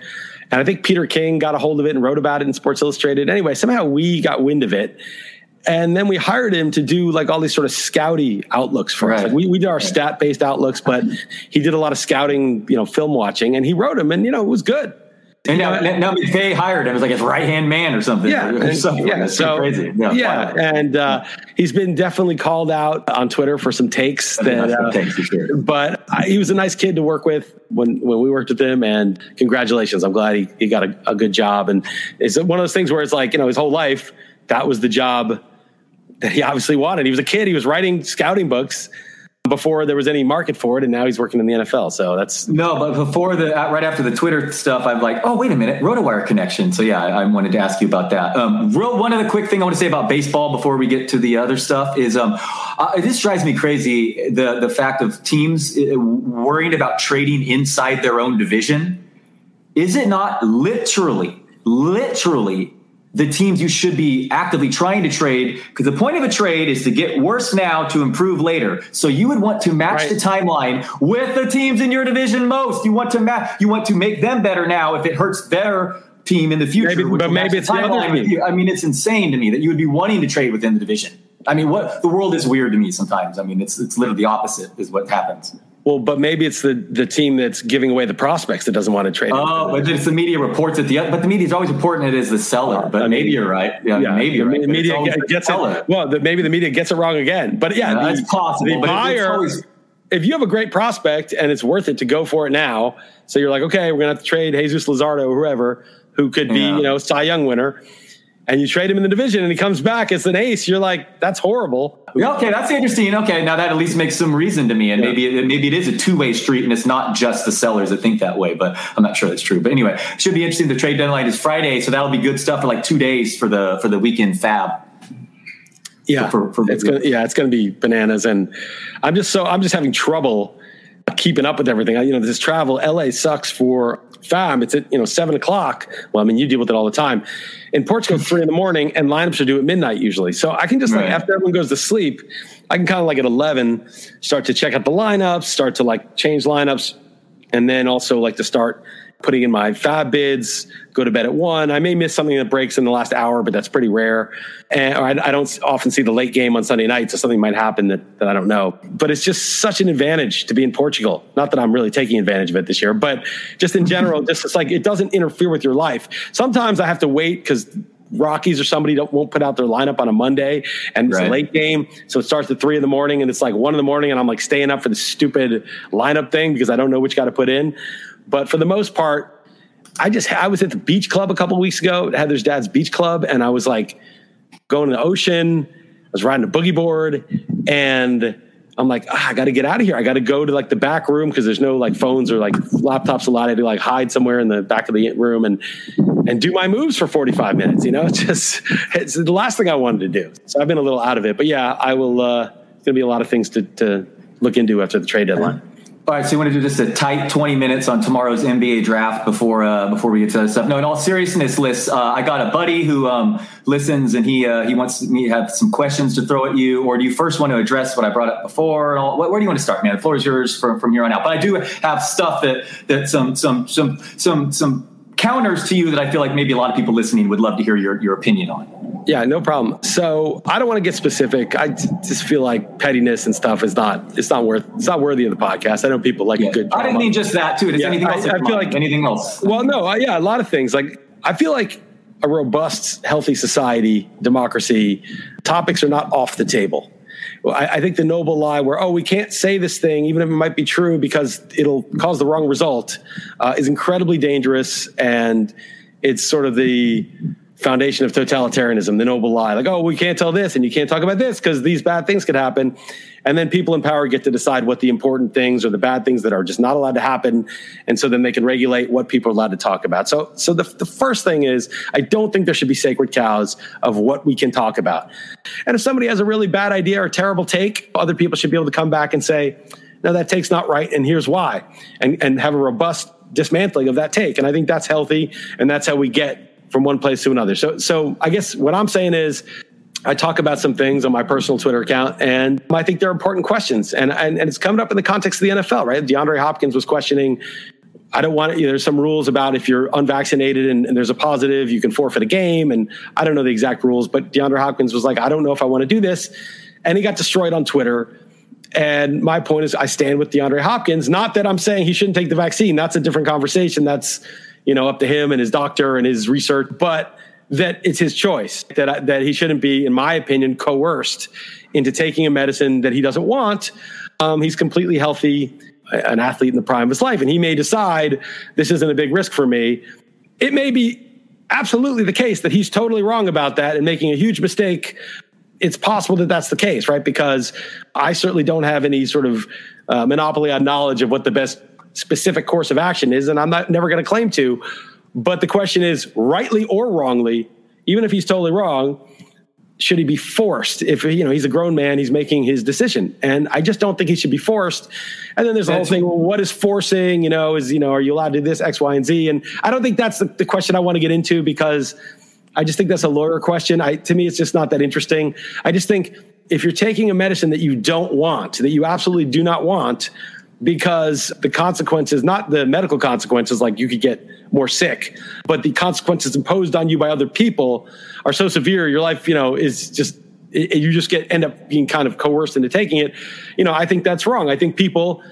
And I think Peter King got a hold of it and wrote about it in Sports Illustrated. Anyway, somehow we got wind of it and then we hired him to do like all these sort of scouty outlooks for right. us. Like we, we did our stat based outlooks, but he did a lot of scouting, you know, film watching, and he wrote them, and you know, it was good. And now, now McVay hired him as like his right hand man or something. Yeah, or something. yeah. So crazy. Yeah, yeah. and uh, he's been definitely called out on Twitter for some takes. That, uh, takes sure. But he was a nice kid to work with when when we worked with him. And congratulations, I'm glad he, he got a, a good job. And it's one of those things where it's like you know his whole life that was the job that he obviously wanted. He was a kid. He was writing scouting books before there was any market for it, and now he's working in the NFL. So that's no, but before the uh, right after the Twitter stuff, I'm like, oh wait a minute, RotoWire connection. So yeah, I, I wanted to ask you about that. Um, real one other quick thing I want to say about baseball before we get to the other stuff is um, uh, this drives me crazy the the fact of teams uh, worrying about trading inside their own division. Is it not literally, literally the teams you should be actively trying to trade because the point of a trade is to get worse now to improve later. So you would want to match right. the timeline with the teams in your division most. You want to match. You want to make them better now if it hurts their team in the future. Maybe, but maybe it's the other team. I mean, it's insane to me that you would be wanting to trade within the division. I mean, what the world is weird to me sometimes. I mean, it's it's literally the opposite is what happens. Well, but maybe it's the, the team that's giving away the prospects that doesn't want to trade. Oh, but it's the media reports it. The but the media is always reporting it as the seller. But I mean, maybe you're right. Yeah, yeah maybe you're right. The media gets it. Well, the, maybe the media gets it wrong again. But yeah, yeah the, possible. The buyer, always, if you have a great prospect and it's worth it to go for it now, so you're like, okay, we're gonna have to trade Jesus Luzardo or whoever who could be, yeah. you know, Cy Young winner and you trade him in the division and he comes back as an ace, you're like, that's horrible. Okay, that's interesting. Okay, now that at least makes some reason to me, and yeah. maybe it, maybe it is a two way street, and it's not just the sellers that think that way. But I'm not sure that's true. But anyway, should be interesting. The trade deadline is Friday, so that'll be good stuff for like two days for the for the weekend FAAB. Yeah, for, for, it's gonna, yeah, it's going to be bananas, and I'm just so I'm just having trouble keeping up with everything. I, you know, this travel, LA sucks for FAAB. It's at you know seven o'clock. Well, I mean, you deal with it all the time. In Portugal, three in the morning, and lineups are due at midnight usually. So I can just right. like after everyone goes to sleep, I can kind of like at eleven start to check out the lineups, start to like change lineups, and then also like to start putting in my FAAB bids, go to bed at one. I may miss something that breaks in the last hour, but that's pretty rare. And I, I, don't often see the late game on Sunday night, so something might happen that, that I don't know. But it's just such an advantage to be in Portugal. Not that I'm really taking advantage of it this year, but just in general, just it's like it doesn't interfere with your life. Sometimes I have to wait because Rockies or somebody won't put out their lineup on a Monday and it's right. a late game. So it starts at three in the morning and it's like one in the morning and I'm like staying up for the stupid lineup thing because I don't know which guy to put in. But for the most part, I just I was at the beach club a couple weeks ago, Heather's dad's beach club, and I was like going to the ocean. I was riding a boogie board, and I'm like, ah, I got to get out of here. I got to go to like the back room because there's no like phones or like laptops allowed. I had to like hide somewhere in the back of the room and and do my moves for 45 minutes. You know, it's just it's the last thing I wanted to do. So I've been a little out of it, but yeah, I will. uh It's to be a lot of things to to look into after the trade deadline. All right, so you want to do just a tight 20 minutes on tomorrow's NBA draft before uh, before we get to that stuff. No, in all seriousness, Liss, uh, I got a buddy who um, listens and he uh, he wants me to have some questions to throw at you, or do you first want to address what I brought up before? And all, where, where do you want to start, man? The floor is yours from, from here on out. But I do have stuff that that some some some some some counters to you that I feel like maybe a lot of people listening would love to hear your your opinion on. Yeah, no problem. So I don't want to get specific. I just feel like pettiness and stuff is not it's not worth it's not worthy of the podcast. I know people like yeah. a good. Drama. I didn't mean just that too. Does yeah, anything else? I, I feel like anything else. Well, no, I, yeah, a lot of things. Like I feel like a robust, healthy society, democracy, topics are not off the table. I, I think the noble lie where oh we can't say this thing even if it might be true because it'll cause the wrong result uh, is incredibly dangerous and it's sort of the foundation of totalitarianism, the noble lie. Like, oh, we can't tell this and you can't talk about this because these bad things could happen. And then people in power get to decide what the important things or the bad things that are just not allowed to happen. And so then they can regulate what people are allowed to talk about. So, so the, the first thing is, I don't think there should be sacred cows of what we can talk about. And if somebody has a really bad idea or terrible take, other people should be able to come back and say, no, that take's not right. And here's why. And, and have a robust dismantling of that take. And I think that's healthy. And that's how we get from one place to another. So, so I guess what I'm saying is, I talk about some things on my personal Twitter account, and I think they're important questions. And, and, and it's coming up in the context of the NFL, right? DeAndre Hopkins was questioning. I don't want to, you know, there's some rules about if you're unvaccinated and, and, there's a positive, you can forfeit a game. And I don't know the exact rules, but DeAndre Hopkins was like, I don't know if I want to do this. And he got destroyed on Twitter. And my point is, I stand with DeAndre Hopkins. Not that I'm saying he shouldn't take the vaccine. That's a different conversation. That's, you know, up to him and his doctor and his research, but that it's his choice that that he shouldn't be, in my opinion, coerced into taking a medicine that he doesn't want. Um, he's completely healthy, an athlete in the prime of his life, and he may decide this isn't a big risk for me. It may be absolutely the case that he's totally wrong about that and making a huge mistake. It's possible that that's the case, right? Because I certainly don't have any sort of uh, monopoly on knowledge of what the best specific course of action is, and I'm not never going to claim to. But the question is, rightly or wrongly, even if he's totally wrong, should he be forced? If you know he's a grown man, he's making his decision, and I just don't think he should be forced. And then there's the whole thing: well, what is forcing? You know, is you know, are you allowed to do this X, Y, and Z? And I don't think that's the, the question I want to get into because I just think that's a lawyer question. I to me, it's just not that interesting. I just think if you're taking a medicine that you don't want, that you absolutely do not want, because the consequences, not the medical consequences, like you could get more sick, but the consequences imposed on you by other people are so severe. Your life, you know, is just, you just get, end up being kind of coerced into taking it. You know, I think that's wrong. I think people,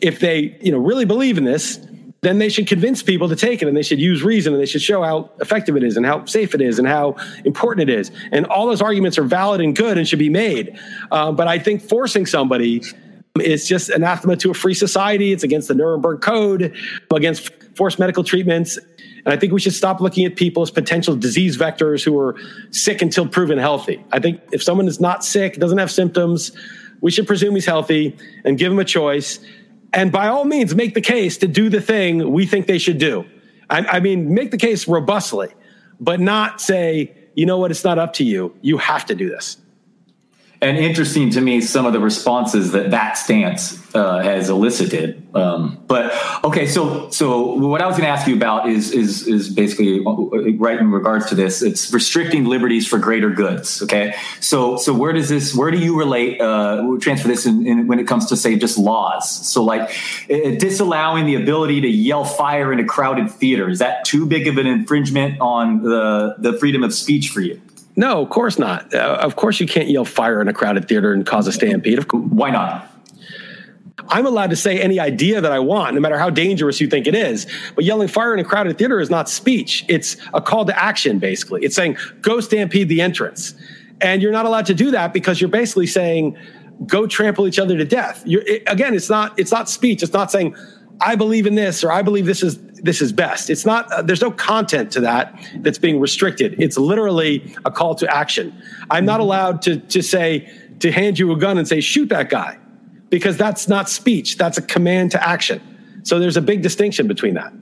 if they, you know, really believe in this, then they should convince people to take it and they should use reason and they should show how effective it is and how safe it is and how important it is. And all those arguments are valid and good and should be made. Uh, but I think forcing somebody, it's just anathema to a free society. It's against the Nuremberg Code, against forced medical treatments. And I think we should stop looking at people as potential disease vectors who are sick until proven healthy. I think if someone is not sick, doesn't have symptoms, we should presume he's healthy and give him a choice. And by all means, make the case to do the thing we think they should do. I, I mean, make the case robustly, but not say, you know what, it's not up to you. You have to do this and interesting to me some of the responses that that stance uh, has elicited. Um, but okay, so so what I was going to ask you about is is is basically uh, right in regards to this. It's restricting liberties for greater goods. Okay, so so where does this? Where do you relate? Uh, transfer this in, in, when it comes to say just laws. So like uh, disallowing the ability to yell fire in a crowded theater is that too big of an infringement on the the freedom of speech for you? No, of course not. Uh, of course, you can't yell fire in a crowded theater and cause a stampede. Why not? I'm allowed to say any idea that I want, no matter how dangerous you think it is. But yelling fire in a crowded theater is not speech. It's a call to action, basically. It's saying, go stampede the entrance. And you're not allowed to do that because you're basically saying, go trample each other to death. It, again, it's not, it's not speech. It's not saying, I believe in this or I believe this is this is best. It's not uh, there's no content to that that's being restricted. It's literally a call to action. I'm not allowed to to say to hand you a gun and say shoot that guy because that's not speech. That's a command to action. So there's a big distinction between that.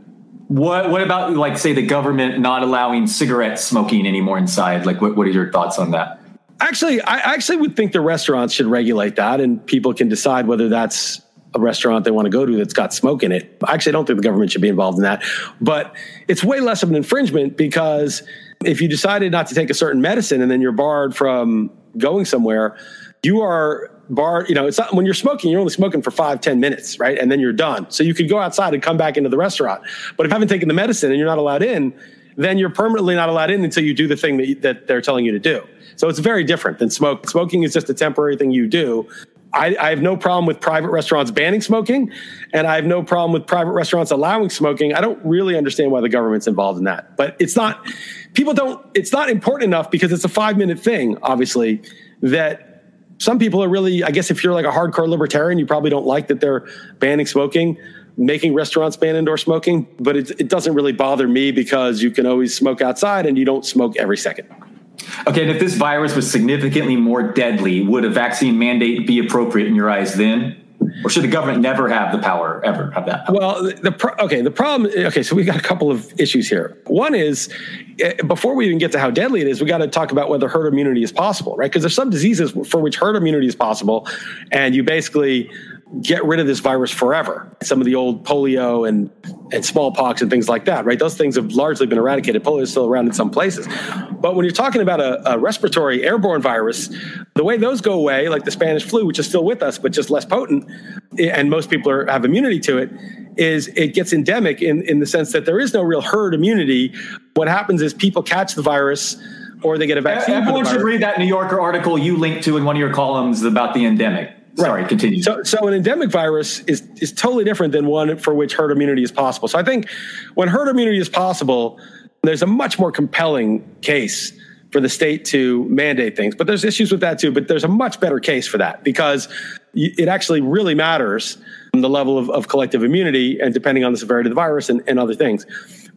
What what about like say the government not allowing cigarette smoking anymore inside? Like what what are your thoughts on that? Actually, I actually would think the restaurants should regulate that and people can decide whether that's a restaurant they want to go to that's got smoke in it. I actually don't think the government should be involved in that. But it's way less of an infringement because if you decided not to take a certain medicine and then you're barred from going somewhere, you are barred. You know, it's not when you're smoking, you're only smoking for five, ten minutes, right? And then you're done. So you could go outside and come back into the restaurant. But if you haven't taken the medicine and you're not allowed in, then you're permanently not allowed in until you do the thing that, that they're telling you to do. So it's very different than smoke. Smoking is just a temporary thing you do. I, I, have no problem with private restaurants banning smoking, and I have no problem with private restaurants allowing smoking. I don't really understand why the government's involved in that, but it's not. People don't. It's not important enough because it's a five minute thing. Obviously, that some people are really. I guess if you're like a hardcore libertarian, you probably don't like that they're banning smoking, making restaurants ban indoor smoking. But it, it doesn't really bother me because you can always smoke outside, and you don't smoke every second. Okay, and if this virus was significantly more deadly, would a vaccine mandate be appropriate in your eyes then? Or should the government never have the power, ever have that? Power? Well, the pro- okay, the problem. Okay, so we've got a couple of issues here. One is eh, before we even get to how deadly it is, we got to talk about whether herd immunity is possible, right? Because there's some diseases for which herd immunity is possible, and you basically get rid of this virus forever. Some of the old polio and and smallpox and things like that, right? Those things have largely been eradicated. Polio is still around in some places. But when you're talking about a, a, respiratory airborne virus, the way those go away, like the Spanish flu, which is still with us, but just less potent, eh, and most people are, have immunity to it, is it gets endemic in, in the sense that there is no real herd immunity. What happens is people catch the virus or they get a vaccine. Everyone should read that New Yorker article you linked to in one of your columns about the endemic. Sorry, right. continue. So, so an endemic virus is is totally different than one for which herd immunity is possible. So I think when herd immunity is possible, there's a much more compelling case for the state to mandate things. But there's issues with that too. But there's a much better case for that because it actually really matters the level of, of collective immunity and depending on the severity of the virus and, and other things.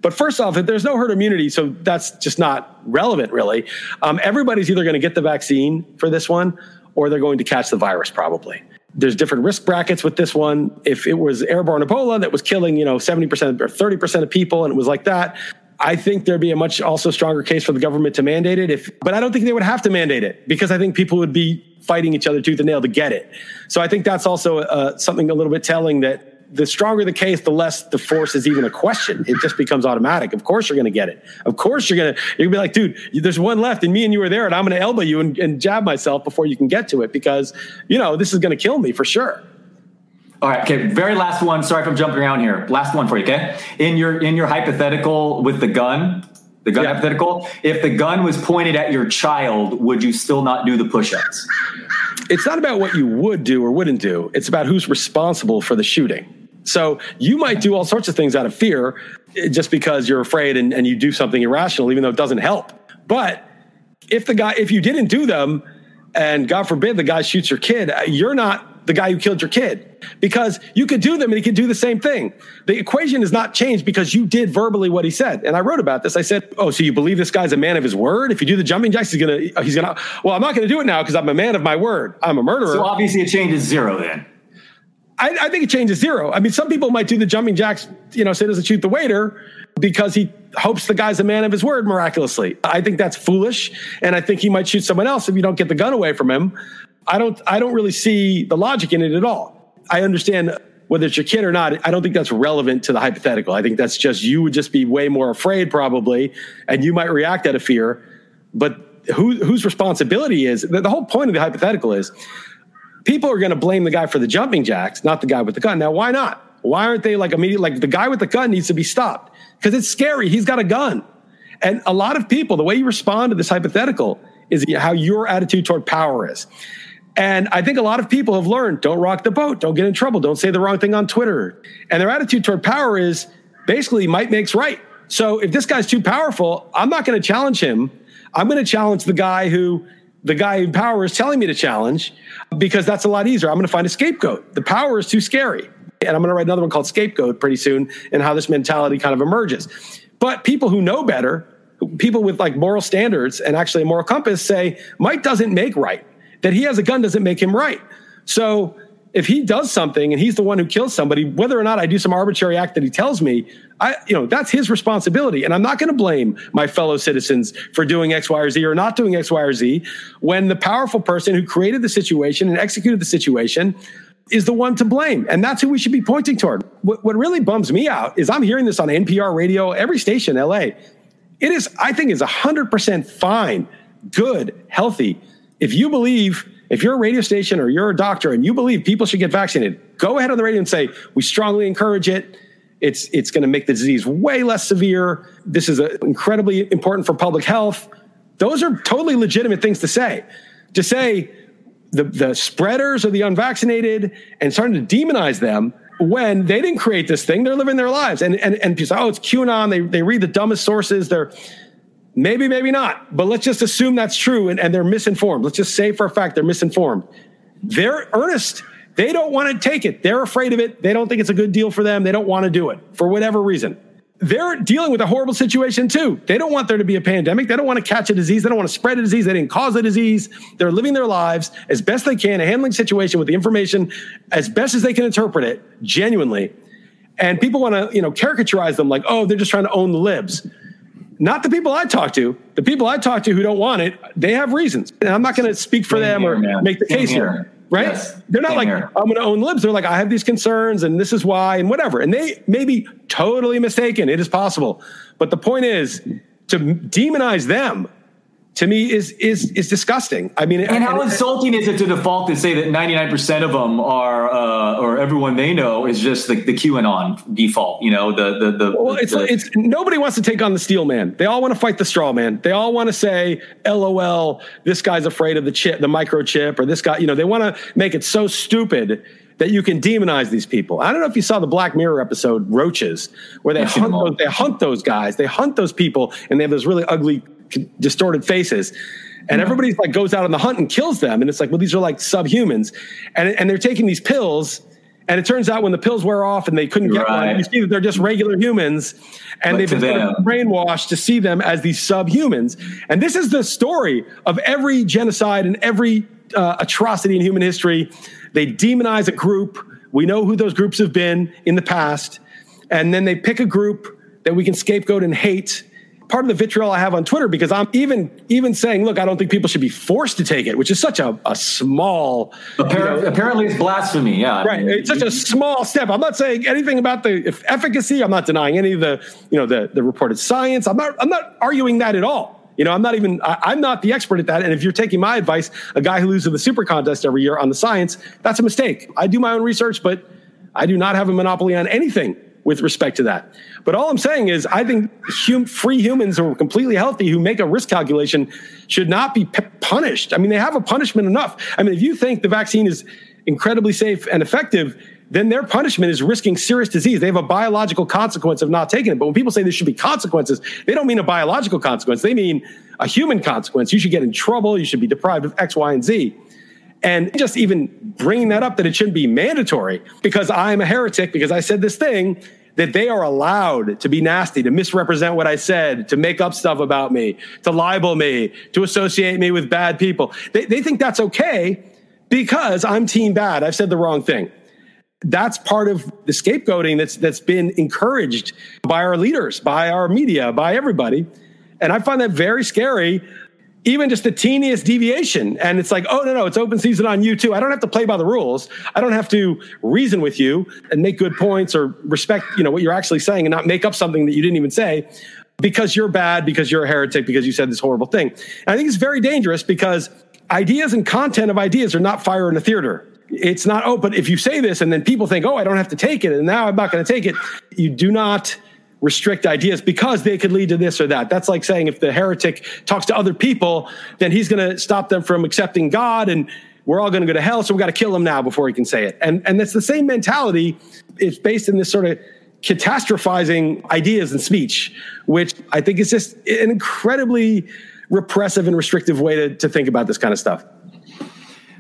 But first off, if there's no herd immunity, so that's just not relevant, really. Um, everybody's either going to get the vaccine for this one or they're going to catch the virus probably. There's different risk brackets with this one. If it was airborne Ebola that was killing, you know, 70% or 30% of people and it was like that, I think there'd be a much also stronger case for the government to mandate it. If, but I don't think they would have to mandate it because I think people would be fighting each other tooth and nail to get it. So I think that's also uh, something a little bit telling that the stronger the case, the less the force is even a question. It just becomes automatic. Of course, you're going to get it. Of course, you're going to you're going to be like, dude, there's one left, and me and you are there, and I'm going to elbow you and, and jab myself before you can get to it because you know this is going to kill me for sure. All right. Okay. Very last one. Sorry if I'm jumping around here. Last one for you. Okay. In your in your hypothetical with the gun, the gun yeah. hypothetical, if the gun was pointed at your child, would you still not do the push-ups? It's not about what you would do or wouldn't do. It's about who's responsible for the shooting. So you might do all sorts of things out of fear eh, just because you're afraid and, and you do something irrational, even though it doesn't help. But if the guy, if you didn't do them, and God forbid the guy shoots your kid, uh, you're not the guy who killed your kid because you could do them and he could do the same thing. The equation is not changed because you did verbally what he said. And I wrote about this. I said, "Oh, so you believe this guy's a man of his word? If you do the jumping jacks, he's gonna he's gonna. Well, I'm not gonna do it now because I'm a man of my word. I'm a murderer. So obviously, it changes zero then. I, I, think it changes zero. I mean, some people might do the jumping jacks, you know, say doesn't shoot the waiter because he hopes the guy's a man of his word miraculously. I think that's foolish, and I think he might shoot someone else if you don't get the gun away from him. I don't. I don't really see the logic in it at all. I understand whether it's your kid or not. I don't think that's relevant to the hypothetical. I think that's just you would just be way more afraid probably, and you might react out of fear. But who, whose responsibility is the, the whole point of the hypothetical is people are going to blame the guy for the jumping jacks, not the guy with the gun. Now, why not? Why aren't they like immediately like the guy with the gun needs to be stopped because it's scary. He's got a gun. And a lot of people, the way you respond to this hypothetical is how your attitude toward power is. And I think a lot of people have learned don't rock the boat, don't get in trouble, don't say the wrong thing on Twitter. And their attitude toward power is basically might makes right. So if this guy's too powerful, I'm not going to challenge him. I'm going to challenge the guy who the guy in power is telling me to challenge because that's a lot easier. I'm going to find a scapegoat. The power is too scary. And I'm going to write another one called Scapegoat pretty soon and how this mentality kind of emerges. But people who know better, people with like moral standards and actually a moral compass say Mike doesn't make right. That he has a gun doesn't make him right. So if he does something and he's the one who kills somebody, whether or not I do some arbitrary act that he tells me, I, you know, that's his responsibility. And I'm not going to blame my fellow citizens for doing X, Y, or Z or not doing X, Y, or Z when the powerful person who created the situation and executed the situation is the one to blame. And that's who we should be pointing toward. What, what really bums me out is I'm hearing this on NPR radio, every station LA. It is, I think, is 100% fine, good, healthy. If you believe if you're a radio station or you're a doctor and you believe people should get vaccinated, go ahead on the radio and say, we strongly encourage it. It's, it's going to make the disease way less severe. This is a, incredibly important for public health. Those are totally legitimate things to say. To say the, the spreaders are the unvaccinated and starting to demonize them when they didn't create this thing, they're living their lives. And, and, and people say, oh, it's QAnon. They, they read the dumbest sources. They're, Maybe, maybe not. But let's just assume that's true and, and they're misinformed. Let's just say for a fact they're misinformed. They're earnest. They don't want to take it. They're afraid of it. They don't think it's a good deal for them. They don't want to do it for whatever reason. They're dealing with a horrible situation too. They don't want there to be a pandemic. They don't want to catch a disease. They don't want to spread a disease. They didn't cause a disease. They're living their lives as best they can, handling situation with the information as best as they can interpret it genuinely. And people want to, you know, caricaturize them like, oh, they're just trying to own the libs. Not the people I talk to. The people I talk to who don't want it, they have reasons. And I'm not going to speak for them here, or man. make the Same case here. here. Right? Yes. They're not Same like, here. I'm going to own libs. They're like, I have these concerns and this is why and whatever. And they may be totally mistaken. It is possible. But the point is to demonize them to me is is is disgusting. I mean, And how insulting is it to default to say that 99% of them are, uh, or everyone they know is just the, the QAnon default, you know, the, the, the, Well, it's the- it's nobody wants to take on the steel man. They all want to fight the straw man. They all want to say, "LOL, this guy's afraid of the chip, the microchip, or this guy." You know, they want to make it so stupid that you can demonize these people. I don't know if you saw the Black Mirror episode Roaches, where they hunt those, they hunt those guys, they hunt those people, and they have those really ugly, distorted faces. And everybody's like goes out on the hunt and kills them, and it's like, well, these are like subhumans, and and they're taking these pills. And it turns out when the pills wear off and they couldn't get Right. one, you see that they're just regular humans, and But they've been them- brainwashed to see them as these subhumans. And this is the story of every genocide and every uh, atrocity in human history. They demonize a group. We know who those groups have been in the past, and then they pick a group that we can scapegoat and hate. Part of the vitriol I have on Twitter because I'm even even saying, look, I don't think people should be forced to take it, which is such a, a small Appar- apparently it's blasphemy. Yeah. Right. It's such a small step. I'm not saying anything about the efficacy. I'm not denying any of the, you know, the, the reported science. I'm not, I'm not arguing that at all. You know, I'm not even, I, I'm not the expert at that. And if you're taking my advice, a guy who loses the super contest every year on the science, that's a mistake. I do my own research, but I do not have a monopoly on anything with respect to that. But all I'm saying is, I think hum, free humans who are completely healthy, who make a risk calculation, should not be p- punished. I mean, they have a punishment enough. I mean, if you think the vaccine is incredibly safe and effective, then their punishment is risking serious disease. They have a biological consequence of not taking it. But when people say there should be consequences, they don't mean a biological consequence. They mean a human consequence. You should get in trouble. You should be deprived of X, Y, and Z. And just even bringing that up that it shouldn't be mandatory because I'm a heretic because I said this thing that they are allowed to be nasty, to misrepresent what I said, to make up stuff about me, to libel me, to associate me with bad people. They, they think that's okay because I'm team bad. I've said the wrong thing. That's part of the scapegoating that's that's been encouraged by our leaders, by our media, by everybody. And I find that very scary even just the teeniest deviation. And it's like, oh, no, no, it's open season on you too. I don't have to play by the rules. I don't have to reason with you and make good points or respect, you know, what you're actually saying and not make up something that you didn't even say because you're bad, because you're a heretic, because you said this horrible thing. And I think it's very dangerous because ideas and content of ideas are not fire in a theater. It's not, oh, but if you say this and then people think, oh, I don't have to take it, and now I'm not going to take it, you do not restrict ideas because they could lead to this or that. That's like saying if the heretic talks to other people, then he's going to stop them from accepting God and we're all going to go to hell. So we got to kill him now before he can say it. And, and that's the same mentality. It's based in this sort of catastrophizing ideas and speech, which I think is just an incredibly repressive and restrictive way to, to think about this kind of stuff.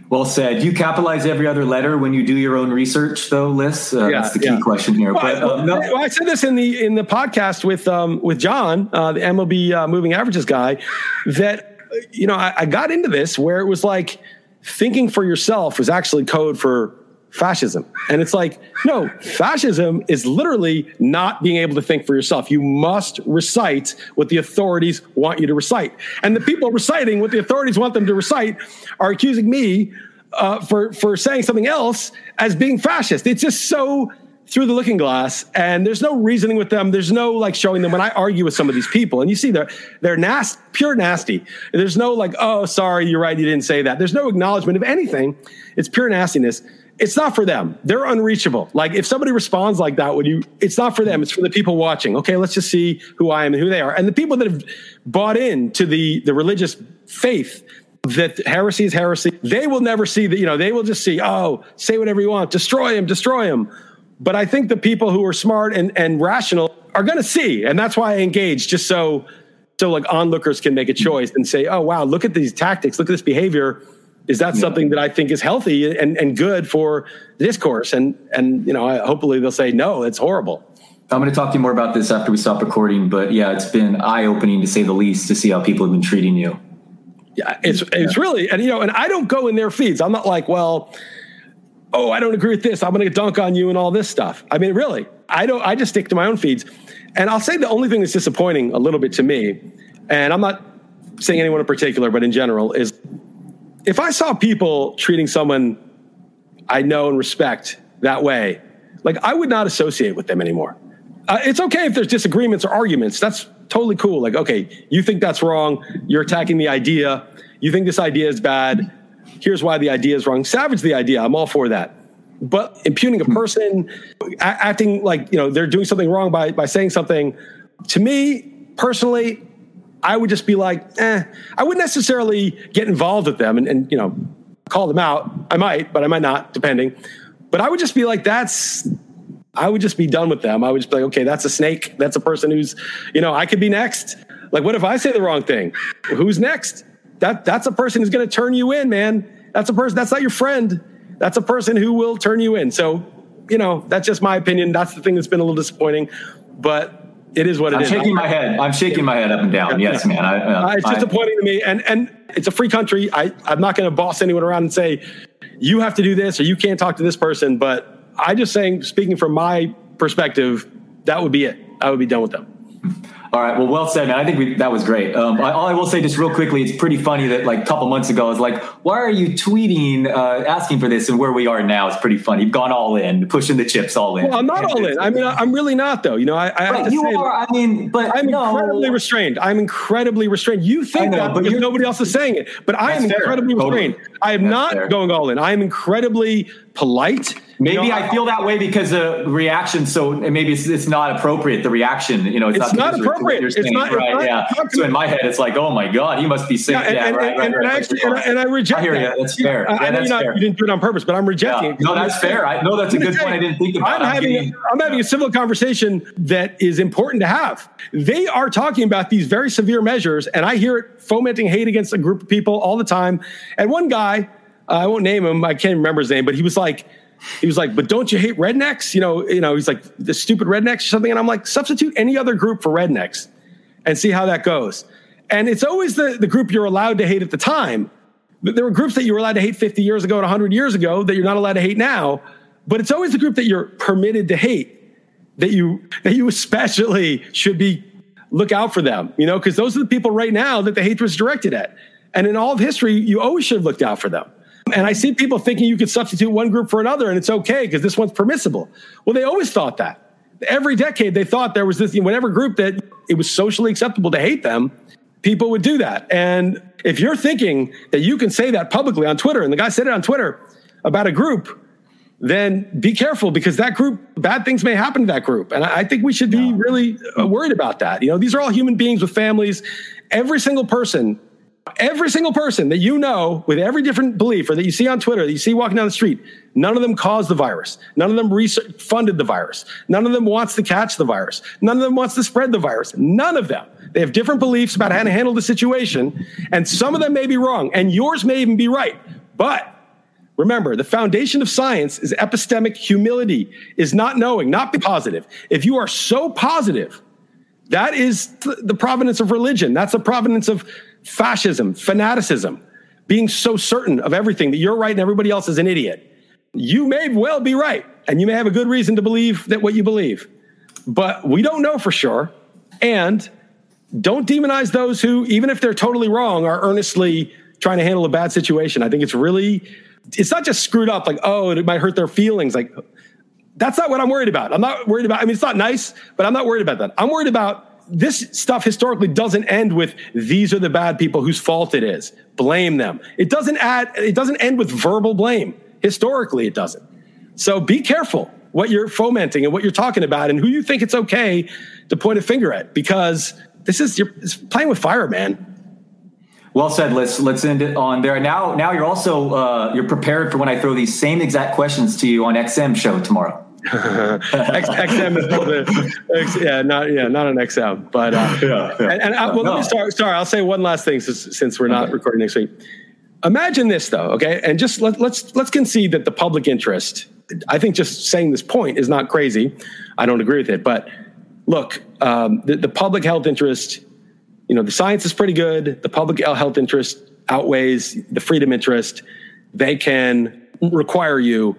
Well said. You capitalize every other letter when you do your own research, though, Liss? Uh, yeah, that's the key yeah. question here. Well, but, uh, no. I said this in the in the podcast with um, with John, uh, the MLB uh, moving averages guy, that you know I, I got into this where it was like thinking for yourself was actually code for fascism. And it's like, no, fascism is literally not being able to think for yourself. You must recite what the authorities want you to recite. And the people reciting what the authorities want them to recite are accusing me uh, for, for saying something else as being fascist. It's just so through the looking glass and there's no reasoning with them there's no like showing them when i argue with some of these people and you see they're they're nasty pure nasty there's no like oh sorry you're right you didn't say that there's no acknowledgement of anything it's pure nastiness it's not for them. They're unreachable. Like if somebody responds like that, when you, it's not for them. It's for the people watching. Okay, let's just see who I am and who they are. And the people that have bought in to the the religious faith that heresy is heresy, they will never see that. You know, they will just see, oh, say whatever you want, destroy him, destroy him. But I think the people who are smart and and rational are going to see, and that's why I engage, just so so like onlookers can make a choice and say, oh wow, look at these tactics, look at this behavior is that yeah. something that I think is healthy and, and good for discourse? And and you know, I, hopefully they'll say no, it's horrible. I'm going to talk to you more about this after we stop recording, but yeah, it's been eye opening to say the least to see how people have been treating you. Yeah, it's it's really and you know, and I don't go in their feeds. I'm not like, well, oh, I don't agree with this. I'm going to dunk on you and all this stuff. I mean, really, I don't. I just stick to my own feeds. And I'll say the only thing that's disappointing a little bit to me, and I'm not saying anyone in particular, but in general, is if I saw people treating someone I know and respect that way, like I would not associate with them anymore. Uh, it's okay if there's disagreements or arguments. That's totally cool. Like, okay, you think that's wrong. You're attacking the idea. You think this idea is bad. Here's why the idea is wrong. Savage the idea. I'm all for that. But impugning a person, a- acting like you know they're doing something wrong by by saying something, to me personally, I would just be like, eh, I wouldn't necessarily get involved with them and, and, you know, call them out. I might, but I might not, depending. But I would just be like, that's, I would just be done with them. I would just be like, okay, that's a snake. That's a person who's, you know, I could be next. Like, what if I say the wrong thing? Who's next? That that's a person who's to turn you in, man. That's a person. That's not your friend. That's a person who will turn you in. So, you know, that's just my opinion. That's the thing that's been a little disappointing. But it is what it I'm is. shaking my head. I'm shaking my head up and down. Yes, man. I, uh, it's disappointing to me, and and it's a free country. I I'm not going to boss anyone around and say you have to do this or you can't talk to this person. But I just saying, speaking from my perspective, that would be it. I would be done with them. All right. Well, well said, man. I think we, that was great. Um, I, all I will say, just real quickly, it's pretty funny that like a couple months ago, I was like, "Why are you tweeting uh, asking for this?" And where we are now is pretty funny. You've gone all in, pushing the chips all in. Well, I'm not all in. I mean, I'm really not, though. You know, I, I you are. I mean, but I'm no. incredibly restrained. I'm incredibly restrained. You think know, that but nobody else is saying it, but I am incredibly fair. restrained. Totally. I am that's not fair. going all in. I am incredibly polite. Maybe you know, I feel that way because the reaction. So maybe it's, it's not appropriate. The reaction, you know, it's, it's not, not appropriate. It's not, right. Not, yeah. Not so in my head, it's like, oh my god, he must be saying. Yeah, and, yeah, and, right, and, right, right, actually, and, I, and I reject. I hear that. you. That's fair. Yeah, I that's fair. you didn't do it on purpose, but I'm rejecting yeah. it. No, that's fair. I know that's a good point. I didn't think about. I'm having I'm having a civil conversation that is important to have. They are talking about these very severe measures, and I hear it fomenting hate against a group of people all the time. And one guy I won't name him. I can't remember his name, but he was like, he was like, but don't you hate rednecks? You know, you know, he's like the stupid rednecks or something. And I'm like, substitute any other group for rednecks and see how that goes. And it's always the, the group you're allowed to hate at the time. There were groups that you were allowed to hate 50 years ago and 100 years ago that you're not allowed to hate now. But it's always the group that you're permitted to hate that you that you especially should be look out for them. You know, because those are the people right now that the hatred is directed at. And in all of history, you always should have looked out for them. And I see people thinking you could substitute one group for another and it's okay because this one's permissible. Well, they always thought that. Every decade, they thought there was this, whatever group that it was socially acceptable to hate them, people would do that. And if you're thinking that you can say that publicly on Twitter, and the guy said it on Twitter about a group, then be careful because that group, bad things may happen to that group. And I think we should be really uh, worried about that. You know, these are all human beings with families. Every single person Every single person that you know with every different belief or that you see on Twitter, that you see walking down the street, none of them caused the virus. None of them research, funded the virus. None of them wants to catch the virus. None of them wants to spread the virus. None of them. They have different beliefs about how to handle the situation. And some of them may be wrong, and yours may even be right. But remember, the foundation of science is epistemic humility, is not knowing, not be positive. If you are so positive, that is the provenance of religion. That's the provenance of fascism, fanaticism, being so certain of everything that you're right and everybody else is an idiot. You may well be right, and you may have a good reason to believe that what you believe, but we don't know for sure. And don't demonize those who, even if they're totally wrong, are earnestly trying to handle a bad situation. I think it's really, it's not just screwed up like, oh, it might hurt their feelings. Like, that's not what I'm worried about. I'm not worried about, I mean, it's not nice, but I'm not worried about that. I'm worried about this stuff historically doesn't end with these are the bad people whose fault it is. Blame them. It doesn't add, it doesn't end with verbal blame. Historically, it doesn't. So be careful what you're fomenting and what you're talking about and who you think it's okay to point a finger at because this is you're playing with fire, man. Well said. Let's let's end it on there. Now, now you're also uh, you're prepared for when I throw these same exact questions to you on XM show tomorrow. X, XM is not the, X, yeah, not yeah, not an XM, but uh, yeah, yeah. and, and I, well, no. let me start. Sorry, I'll say one last thing since, since we're not okay. recording next week. Imagine this though, okay, and just let, let's let's concede that the public interest. I think just saying this point is not crazy. I don't agree with it, but look, um, the, the public health interest. You know, the science is pretty good. The public health interest outweighs the freedom interest. They can require you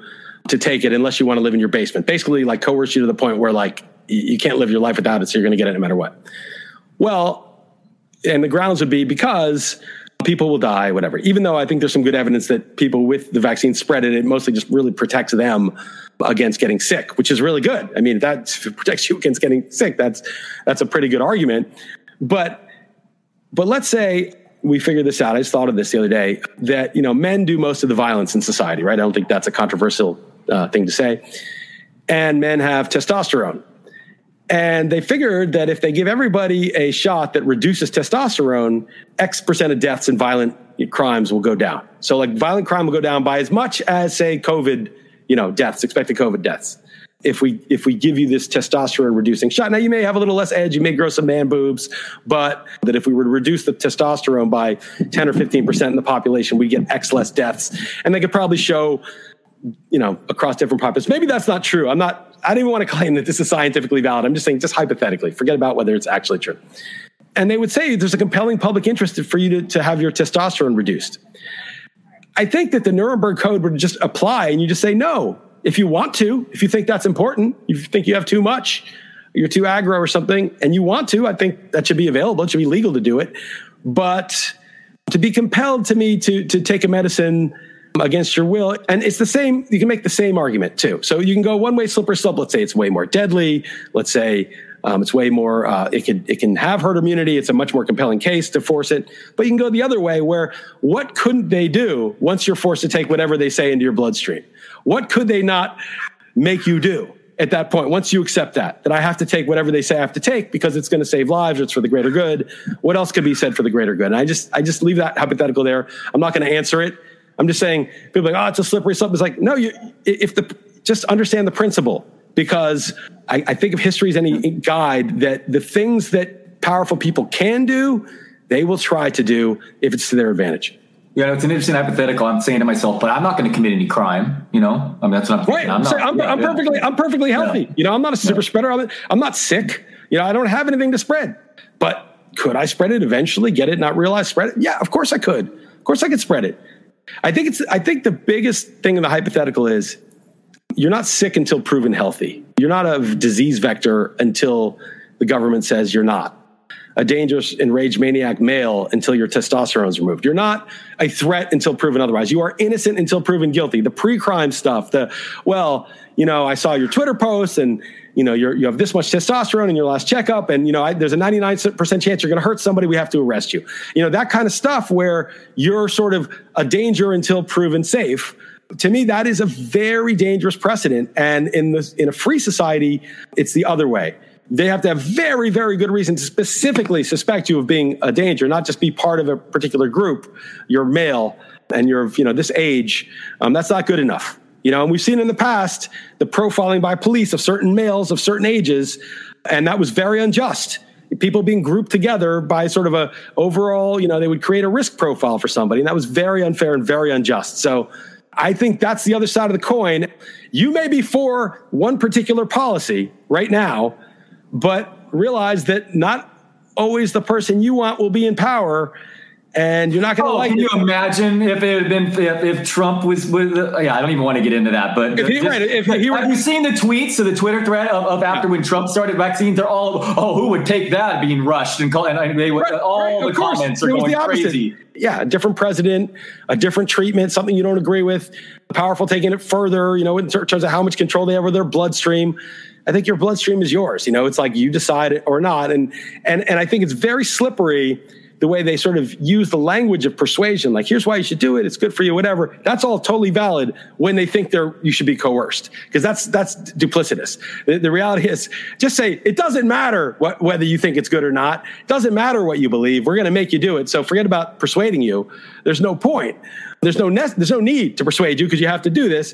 to take it unless you want to live in your basement. Basically, like coerce you to the point where like you can't live your life without it, so you're going to get it no matter what. Well, and the grounds would be because people will die, whatever. Even though I think there's some good evidence that people with the vaccine spread it, it mostly just really protects them against getting sick, which is really good. I mean, if that protects you against getting sick, that's that's a pretty good argument. But but let's say we figured this out. I just thought of this the other day that you know men do most of the violence in society, right? I don't think that's a controversial uh, thing to say. And men have testosterone. And they figured that if they give everybody a shot that reduces testosterone, X percent of deaths and violent crimes will go down. So, like, violent crime will go down by as much as, say, COVID, you know, deaths, expected COVID deaths. If we if we give you this testosterone reducing shot, now you may have a little less edge, you may grow some man boobs, but that if we were to reduce the testosterone by ten or fifteen percent in the population, we get X less deaths, and they could probably show you know, across different populations. Maybe that's not true. I'm not, I don't even want to claim that this is scientifically valid. I'm just saying, just hypothetically, forget about whether it's actually true. And they would say there's a compelling public interest for you to, to have your testosterone reduced. I think that the Nuremberg Code would just apply and you just say, no, if you want to, if you think that's important, if you think you have too much, you're too aggro or something, and you want to, I think that should be available. It should be legal to do it. But to be compelled to me to, to take a medicine against your will. And it's the same, you can make the same argument too. So you can go one way slippery slope. Let's say it's way more deadly. Let's say um, it's way more, uh, it can, it can have herd immunity. It's a much more compelling case to force it. But you can go the other way where what couldn't they do once you're forced to take whatever they say into your bloodstream? What could they not make you do? At that point, once you accept that, that I have to take whatever they say I have to take because it's going to save lives or it's for the greater good. What else could be said for the greater good? And I just, I just leave that hypothetical there. I'm not going to answer it I'm just saying, people are like, oh, it's a slippery slope. It's like, no, you, if the, just understand the principle because I, I think if history is any guide that the things that powerful people can do, they will try to do if it's to their advantage. Yeah, it's an interesting hypothetical. I'm saying to myself, but I'm not going to commit any crime. You know, I mean, that's what I'm thinking. Right. I'm, not, I'm, yeah, I'm yeah. perfectly, I'm perfectly healthy. Yeah. You know, I'm not a super spreader. I'm, I'm not sick. You know, I don't have anything to spread. But could I spread it eventually? Get it? Not realize spread it? Yeah, of course I could. Of course I could spread it. I think it's. I think the biggest thing in the hypothetical is you're not sick until proven healthy. You're not a disease vector until the government says you're not a dangerous enraged maniac male until your testosterone is removed. You're not a threat until proven otherwise. You are innocent until proven guilty. The pre-crime stuff, the well, you know, I saw your Twitter post and you know you have this much testosterone in your last checkup and you know I, there's a 99% chance you're going to hurt somebody we have to arrest you you know that kind of stuff where you're sort of a danger until proven safe to me that is a very dangerous precedent and in this in a free society it's the other way they have to have very, very good reason to specifically suspect you of being a danger, not just be part of a particular group. You're male and you're, you know, this age. Um, that's not good enough. You know, and we've seen in the past the profiling by police of certain males of certain ages, and that was very unjust. People being grouped together by sort of a overall, you know, they would create a risk profile for somebody, and that was very unfair and very unjust. So I think that's the other side of the coin. You may be for one particular policy right now, but realize that not always the person you want will be in power and you're not going to oh, like. Can it. you imagine if it had been if, if Trump was with? Yeah, I don't even want to get into that. But if he, just, right, if he have you seen the tweets of the Twitter thread of, of after when Trump started vaccines? They're all oh, who would take that being rushed and call and they right, all right, the course. comments are going crazy. Yeah, a different president, a different treatment, something you don't agree with. Powerful taking it further, you know, in terms of how much control they have over their bloodstream. I think your bloodstream is yours. You know, it's like you decide it or not. And and and I think it's very slippery the way they sort of use the language of persuasion, like here's why you should do it, it's good for you, whatever. That's all totally valid when they think they're you should be coerced because that's that's duplicitous. The, the, reality is, just say it doesn't matter what, whether you think it's good or not. It doesn't matter what you believe. We're going to make you do it. So forget about persuading you. There's no point. There's no ne- there's no need to persuade you because you have to do this.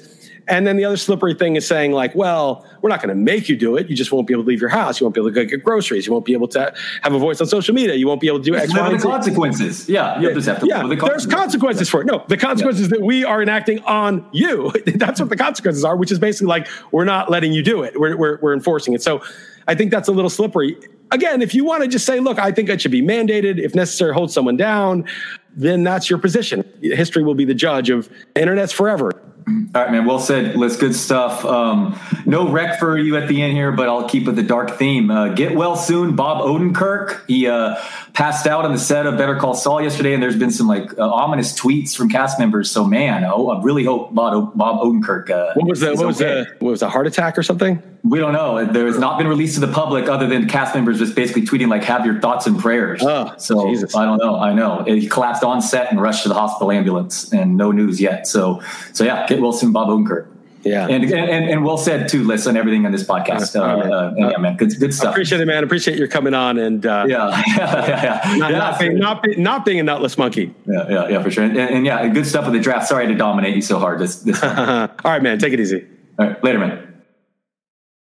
And then the other slippery thing is saying, like, well, we're not going to make you do it. You just won't be able to leave your house. You won't be able to go get groceries. You won't be able to have a voice on social media. You won't be able to do X, Y, the consequences. Yeah, you just have to. Yeah, the consequences. there's consequences for it. No, the consequences yeah. that we are enacting on you. that's what the consequences are, which is basically like we're not letting you do it. We're, we're, we're enforcing it. So I think that's a little slippery. Again, if you want to just say, look, I think it should be mandated, if necessary, hold someone down, then that's your position. History will be the judge of internet's forever. All right, man. Well said. Let's good stuff. Um, no wreck for you at the end here, but I'll keep with the dark theme. Uh, get well soon, Bob Odenkirk. He uh, passed out on the set of Better Call Saul yesterday, and there's been some like uh, ominous tweets from cast members. So, man, oh, I really hope Bob, Bob Odenkirk. Uh, what was that? What was okay. What was a heart attack or something? We don't know. There has not been released to the public other than cast members just basically tweeting like, "Have your thoughts and prayers." Oh, so Jesus. I don't know. I know he collapsed on set and rushed to the hospital ambulance, and no news yet. So, so yeah, get well soon, Bob Odenkirk. Yeah, and, and and well said too. Listen, everything on this podcast. Uh, uh, yeah, man, good, good stuff. I appreciate it, man. Appreciate your coming on and uh, yeah, yeah, yeah, Not, yeah, not, being, not, be, not being a nutless monkey. Yeah, yeah, yeah, for sure. And, and yeah, good stuff with the draft. Sorry to dominate you so hard. This, this All right, man. Take it easy. All right, later, man.